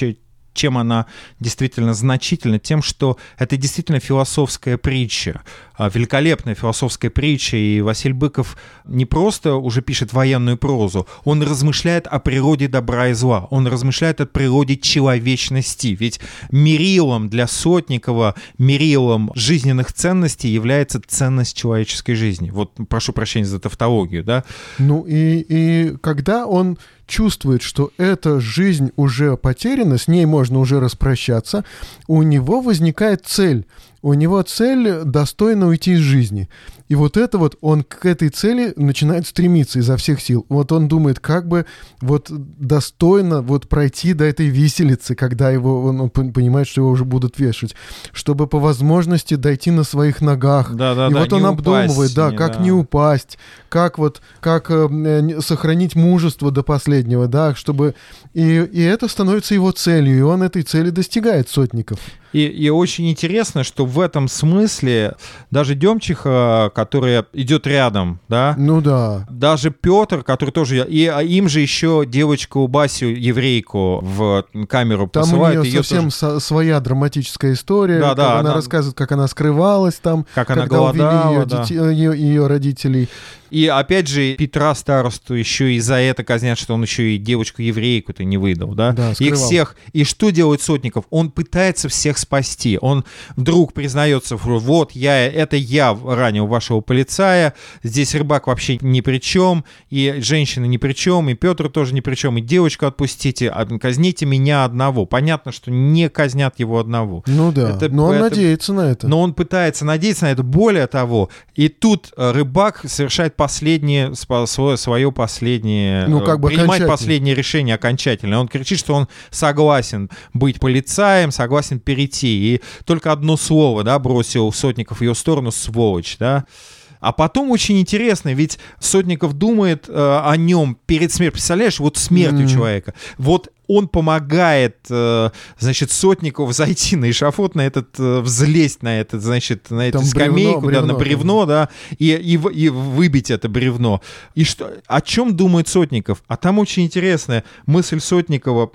чем она действительно значительна? Тем, что это действительно философская притча, а, великолепная философская притча, и Василий Быков не просто уже пишет военную прозу, он размышляет о природе добра и зла, он размышляет о природе человечности, ведь мерилом для Сотникова, мерилом жизненных ценностей является ценность человеческой жизни. Вот прошу прощения за тавтологию, да? Ну и, и когда он чувствует, что эта жизнь уже потеряна, с ней можно уже распрощаться, у него возникает цель. У него цель достойно уйти из жизни. И вот это вот, он к этой цели начинает стремиться изо всех сил. Вот он думает, как бы вот достойно вот пройти до этой виселицы, когда его, он понимает, что его уже будут вешать, чтобы по возможности дойти на своих ногах. Да, да, и да, вот он обдумывает, да, не, как да. не упасть, как вот, как э, сохранить мужество до последнего, да, чтобы... И, и это становится его целью, и он этой цели достигает, Сотников. И, и очень интересно, что в этом смысле даже Демчиха, которая идет рядом, да? Ну да. Даже Петр, который тоже... И а им же еще девочку Басю, еврейку, в камеру там посылают. Там у нее совсем тоже... своя драматическая история. Да, да. Она, она рассказывает, как она скрывалась там. Как она голодала, ее, да. ее, ее родителей. И опять же, Петра старосту еще и за это казнят, что он еще и девочку-еврейку-то не выдал, да? да Их всех. И что делает Сотников? Он пытается всех спасти. Он вдруг признается, вот я, это я ранил вашего полицая, здесь рыбак вообще ни при чем, и женщина ни при чем, и Петр тоже ни при чем, и девочку отпустите, казните меня одного. Понятно, что не казнят его одного. Ну да, это, но он это, надеется на это. Но он пытается надеяться на это. Более того, и тут э, рыбак совершает последнее, свое, свое последнее, ну, как бы принимать последнее решение окончательно. Он кричит, что он согласен быть полицаем, согласен перейти. И только одно слово, да, бросил Сотников в ее сторону, сволочь, да. А потом очень интересно, ведь Сотников думает э, о нем перед смертью. Представляешь, вот смертью mm. человека. Вот он помогает, э, значит, Сотникову зайти на эшафот, на этот, э, взлезть на этот, значит, на эту Там скамейку, бревно, да, бревно, на бревно, да, и, и, и выбить это бревно. И что, о чем думает Сотников? А там очень интересная мысль Сотникова.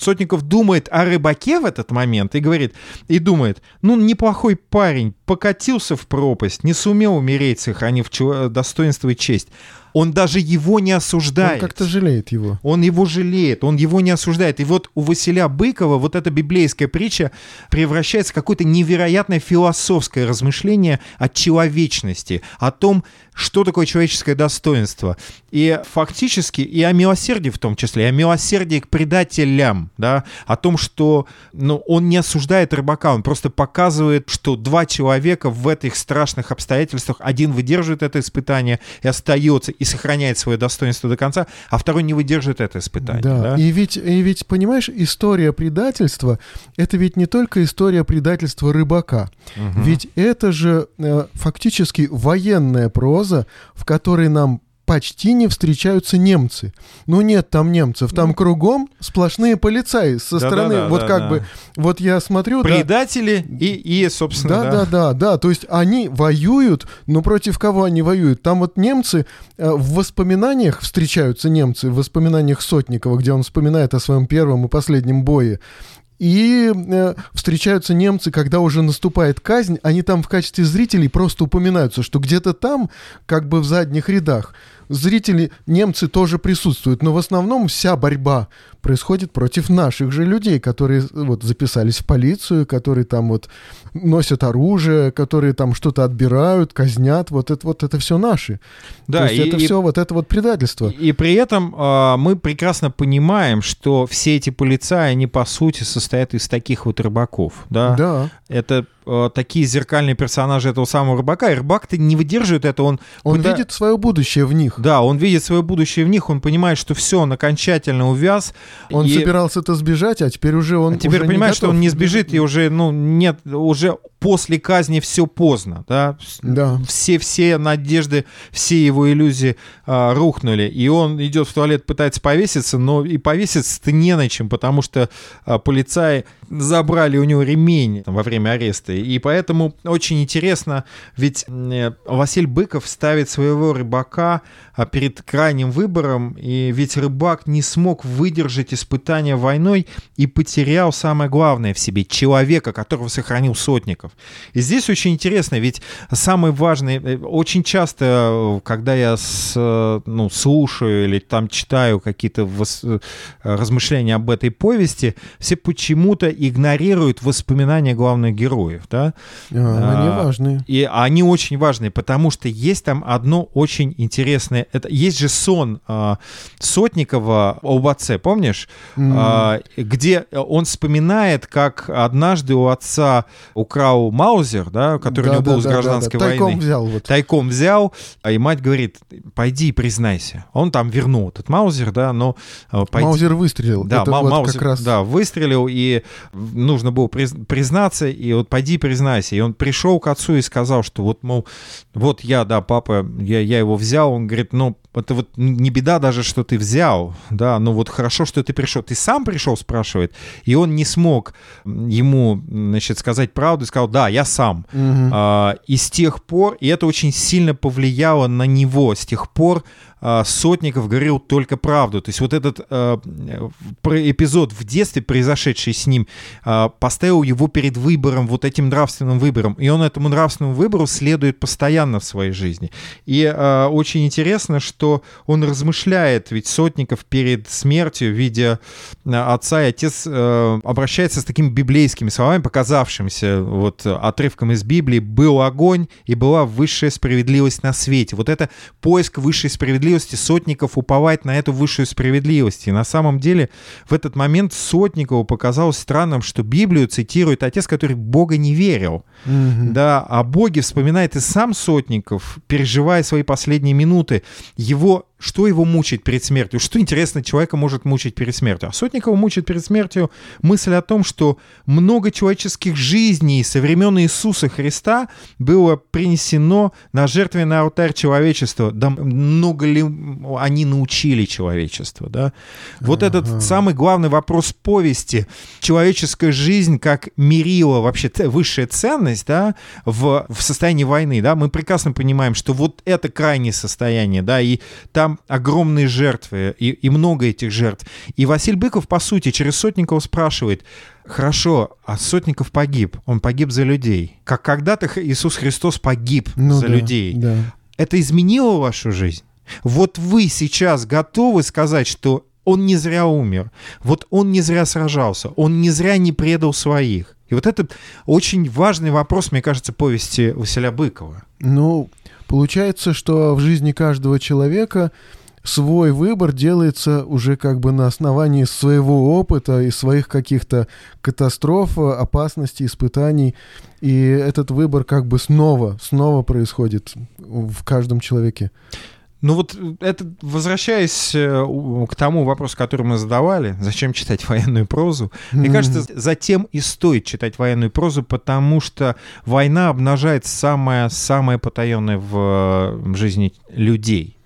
Сотников думает о рыбаке в этот момент и говорит, и думает, ну, неплохой парень, покатился в пропасть, не сумел умереть, сохранив достоинство и честь он даже его не осуждает. Он как-то жалеет его. Он его жалеет, он его не осуждает. И вот у Василя Быкова вот эта библейская притча превращается в какое-то невероятное философское размышление о человечности, о том, что такое человеческое достоинство. И фактически, и о милосердии в том числе, и о милосердии к предателям, да, о том, что ну, он не осуждает рыбака, он просто показывает, что два человека в этих страшных обстоятельствах, один выдерживает это испытание и остается, и сохраняет свое достоинство до конца, а второй не выдерживает это испытание. Да, да? И, ведь, и ведь, понимаешь, история предательства, это ведь не только история предательства рыбака, угу. ведь это же э, фактически военная проза, проза, в которой нам почти не встречаются немцы. Ну нет там немцев, там ну. кругом сплошные полицаи со да, стороны. Да, да, вот да, как да. бы, вот я смотрю... Предатели да, и, и, собственно, да, да. Да, да, да, то есть они воюют, но против кого они воюют? Там вот немцы э, в воспоминаниях встречаются немцы, в воспоминаниях Сотникова, где он вспоминает о своем первом и последнем бое. И э, встречаются немцы, когда уже наступает казнь, они там в качестве зрителей просто упоминаются, что где-то там, как бы в задних рядах, зрители, немцы тоже присутствуют, но в основном вся борьба происходит против наших же людей, которые вот записались в полицию, которые там вот носят оружие, которые там что-то отбирают, казнят, вот это вот это все наши. Да, То есть и, это и, все вот это вот предательство. И, и при этом э, мы прекрасно понимаем, что все эти полицаи, они по сути состоят из таких вот рыбаков, да? Да. Это э, такие зеркальные персонажи этого самого рыбака, и рыбак-то не выдерживает это, он... Он пыта... видит свое будущее в них. Да, он видит свое будущее в них, он понимает, что все, он окончательно увяз. Он и... собирался это сбежать, а теперь уже он а теперь уже понимает, что он не сбежит, и уже, ну, нет, уже после казни все поздно, да? Да. Все, все надежды, все его иллюзии а, рухнули, и он идет в туалет, пытается повеситься, но и повеситься-то не на чем, потому что а, полицаи забрали у него ремень там, во время ареста, и поэтому очень интересно, ведь э, Василий Быков ставит своего рыбака перед крайним выбором, и ведь рыбак не смог выдержать испытания войной и потерял самое главное в себе — человека, которого сохранил Сотников. И здесь очень интересно, ведь самый важный, э, очень часто, когда я с, ну, слушаю или там читаю какие-то вос, э, размышления об этой повести, все почему-то игнорируют воспоминания главных героев, да? А, они а, важные. И они очень важные, потому что есть там одно очень интересное, это есть же сон а, Сотникова об отце, помнишь? Mm. А, где он вспоминает, как однажды у отца украл Маузер, да, который да, у него да, был да, с гражданской да, да. Тайком взял. Вот. Тайком взял, а и мать говорит, пойди и признайся. Он там вернул этот Маузер, да, но... Пойди. Маузер выстрелил. Да, Это Ма- вот Маузер, раз... да, выстрелил, и нужно было признаться, и вот пойди признайся. И он пришел к отцу и сказал, что вот, мол, вот я, да, папа, я, я его взял. Он говорит, ну, это вот не беда даже, что ты взял, да, но вот хорошо, что ты пришел. Ты сам пришел, спрашивает, и он не смог ему, значит, сказать правду, и сказал, да, я сам. Угу. А, и с тех пор, и это очень сильно повлияло на него, с тех пор Сотников говорил только правду. То есть вот этот э, эпизод в детстве, произошедший с ним, э, поставил его перед выбором, вот этим нравственным выбором. И он этому нравственному выбору следует постоянно в своей жизни. И очень интересно, что он размышляет, ведь Сотников перед смертью, видя отца и отец, обращается с такими библейскими словами, показавшимся вот отрывком из Библии, «Был огонь, и была высшая справедливость на свете». Вот это поиск высшей справедливости справедливости Сотников уповать на эту высшую справедливость. И на самом деле в этот момент Сотникову показалось странным, что Библию цитирует отец, который Бога не верил. Mm-hmm. Да, о Боге вспоминает и сам Сотников, переживая свои последние минуты. Его что его мучает перед смертью? Что, интересно, человека может мучить перед смертью? А Сотникова мучает перед смертью мысль о том, что много человеческих жизней со времен Иисуса Христа было принесено на жертвенный алтарь человечества. Да много ли они научили человечество, да? Вот ага. этот самый главный вопрос повести. Человеческая жизнь как мерила вообще высшая ценность, да, в, в состоянии войны, да? Мы прекрасно понимаем, что вот это крайнее состояние, да, и там огромные жертвы и, и много этих жертв. И Василий Быков, по сути, через Сотникова спрашивает, хорошо, а Сотников погиб, он погиб за людей. Как когда-то Иисус Христос погиб ну, за да, людей. Да. Это изменило вашу жизнь? Вот вы сейчас готовы сказать, что он не зря умер, вот он не зря сражался, он не зря не предал своих. И вот это очень важный вопрос, мне кажется, повести Василия Быкова. Ну, Получается, что в жизни каждого человека свой выбор делается уже как бы на основании своего опыта и своих каких-то катастроф, опасностей, испытаний. И этот выбор как бы снова, снова происходит в каждом человеке. Ну вот э, это, возвращаясь э, к тому вопросу, который мы задавали, зачем читать военную прозу, mm-hmm. мне кажется, затем и стоит читать военную прозу, потому что война обнажает самое-самое потаенное в, в жизни людей.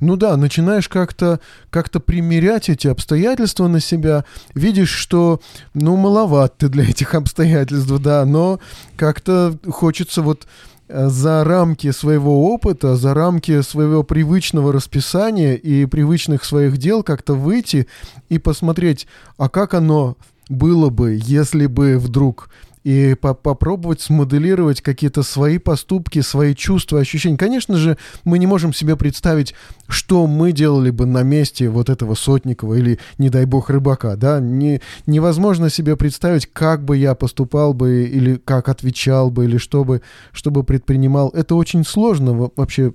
Ну да, начинаешь как-то как примерять эти обстоятельства на себя, видишь, что, ну, маловат ты для этих обстоятельств, да, но как-то хочется вот Э, за рамки своего опыта, за рамки своего привычного расписания и привычных своих дел как-то выйти и посмотреть, а как оно было бы, если бы вдруг и по попробовать смоделировать какие-то свои поступки, свои чувства, ощущения. Конечно же, мы не можем себе представить, что мы делали бы на месте вот этого Сотникова или, не дай бог, Рыбака, да, не, невозможно себе представить, как бы я поступал бы или как отвечал бы или что бы, что бы предпринимал. Это очень сложно вообще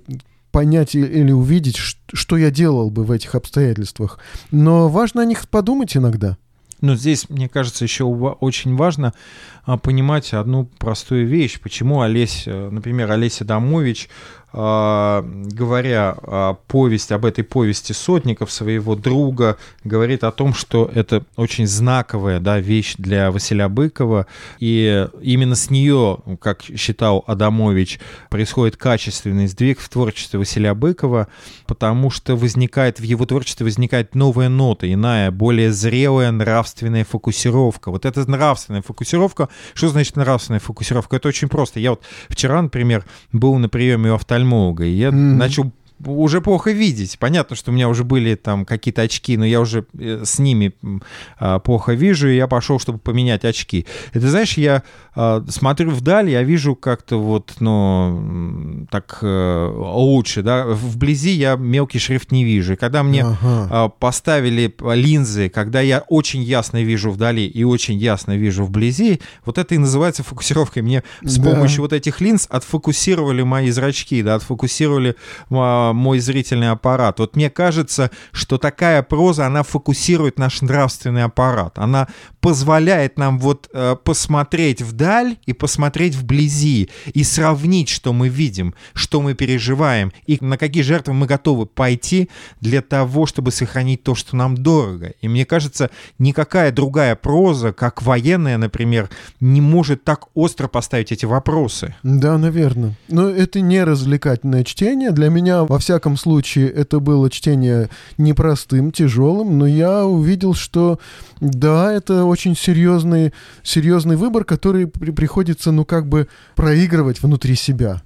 понять или увидеть, что я делал бы в этих обстоятельствах. Но важно о них подумать иногда. Но здесь, мне кажется, еще очень важно понимать одну простую вещь. Почему Олесь, э, например, Олеся Домович а, говоря о повесть, об этой повести Сотников, своего друга, говорит о том, что это очень знаковая да, вещь для Василия Быкова, и именно с нее, как считал Адамович, происходит качественный сдвиг в творчестве Василия Быкова, потому что возникает в его творчестве возникает новая нота, иная, более зрелая нравственная фокусировка. Вот эта нравственная фокусировка, что значит нравственная фокусировка? Это очень просто. Я вот вчера, например, был на приеме у офтальмолога. И я mm-hmm. начал уже плохо видеть. Понятно, что у меня уже были там какие-то очки, но я уже э, с ними а, плохо вижу, и я пошел, чтобы поменять очки. Ты знаешь, я а, смотрю вдаль, я вижу как-то вот, ну, так а, лучше, да. Вблизи я мелкий шрифт не вижу. И когда мне ага. а, поставили линзы, когда я очень ясно вижу вдали и очень ясно вижу вблизи, вот это и называется фокусировкой. Мне с да. помощью вот этих линз отфокусировали мои зрачки, да, отфокусировали мой зрительный аппарат. Вот мне кажется, что такая проза, она фокусирует наш нравственный аппарат. Она позволяет нам вот э, посмотреть вдаль и посмотреть вблизи и сравнить, что мы видим, что мы переживаем и на какие жертвы мы готовы пойти для того, чтобы сохранить то, что нам дорого. И мне кажется, никакая другая проза, как военная, например, не может так остро поставить эти вопросы. Да, наверное. Но это не развлекательное чтение. Для меня, во всяком случае, это было чтение непростым, тяжелым, но я увидел, что да, это очень серьезный, серьезный выбор, который при приходится, ну, как бы проигрывать внутри себя.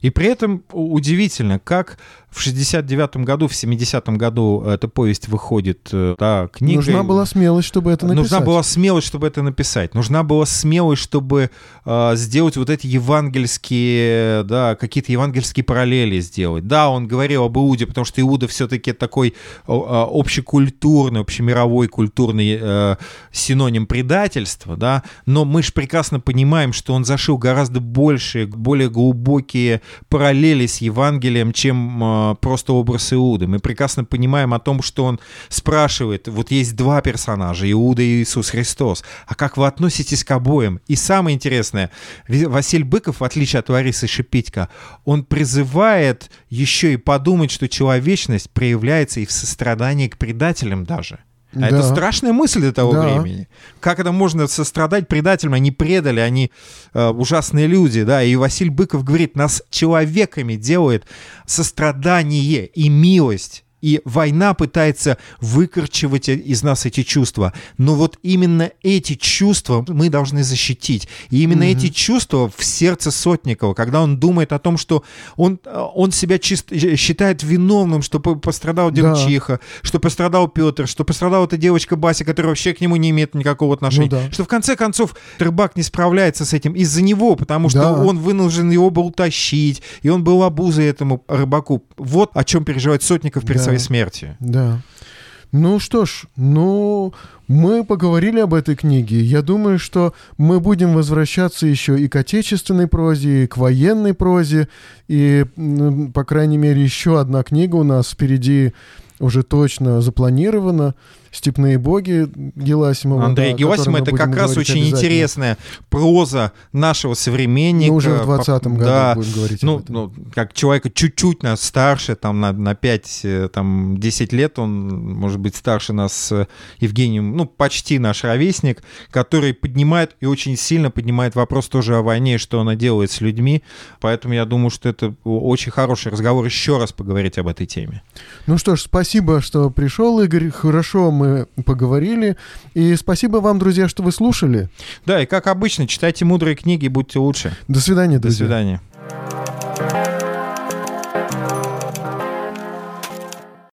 И при этом удивительно, как в 69-м году, в 70-м году эта повесть выходит, э, да, книга. Нужна была смелость, чтобы это написать. Нужна была смелость, чтобы это написать. Нужна была смелость, чтобы э, сделать вот эти евангельские, да, какие-то евангельские параллели сделать. Да, он говорил об Иуде, потому что Иуда все-таки такой э, общекультурный, общемировой культурный э, синоним предательства, да, но мы же прекрасно понимаем, что он зашил гораздо больше, более глубокие параллели с Евангелием, чем просто образ Иуды. Мы прекрасно понимаем о том, что он спрашивает, вот есть два персонажа, Иуда и Иисус Христос, а как вы относитесь к обоим? И самое интересное, Василий Быков, в отличие от Ларисы Шипитько, он призывает еще и подумать, что человечность проявляется и в сострадании к предателям даже – а да. это страшная мысль для того да. времени. Как это можно сострадать предателям? Они предали, они э, ужасные люди, да. И Василий Быков говорит, нас человеками делает сострадание и милость. И война пытается выкорчевать из нас эти чувства. Но вот именно эти чувства мы должны защитить. И именно mm-hmm. эти чувства в сердце Сотникова, когда он думает о том, что он, он себя чист, считает виновным, что пострадал Демчиха, да. что пострадал Петр, что пострадала эта девочка Бася, которая вообще к нему не имеет никакого отношения. Ну, да. Что в конце концов рыбак не справляется с этим из-за него, потому что да. он вынужден его был тащить, и он был обузой этому рыбаку. Вот о чем переживает Сотников перед да своей смерти. Да. Ну что ж, ну, мы поговорили об этой книге. Я думаю, что мы будем возвращаться еще и к отечественной прозе, и к военной прозе. И, по крайней мере, еще одна книга у нас впереди уже точно запланирована. «Степные боги» Геласимова. Андрей да, Геласимов — это как раз очень интересная проза нашего современника. Ну, уже в 20-м году да, будем говорить ну, ну, как человека чуть-чуть нас старше, там, на, на 5, э, там, 10 лет, он, может быть, старше нас с Евгением, ну, почти наш ровесник, который поднимает и очень сильно поднимает вопрос тоже о войне, что она делает с людьми. Поэтому я думаю, что это очень хороший разговор еще раз поговорить об этой теме. Ну что ж, спасибо, что пришел, Игорь. Хорошо мы поговорили. И спасибо вам, друзья, что вы слушали. Да, и как обычно, читайте мудрые книги, будьте лучше. До свидания, друзья. До свидания.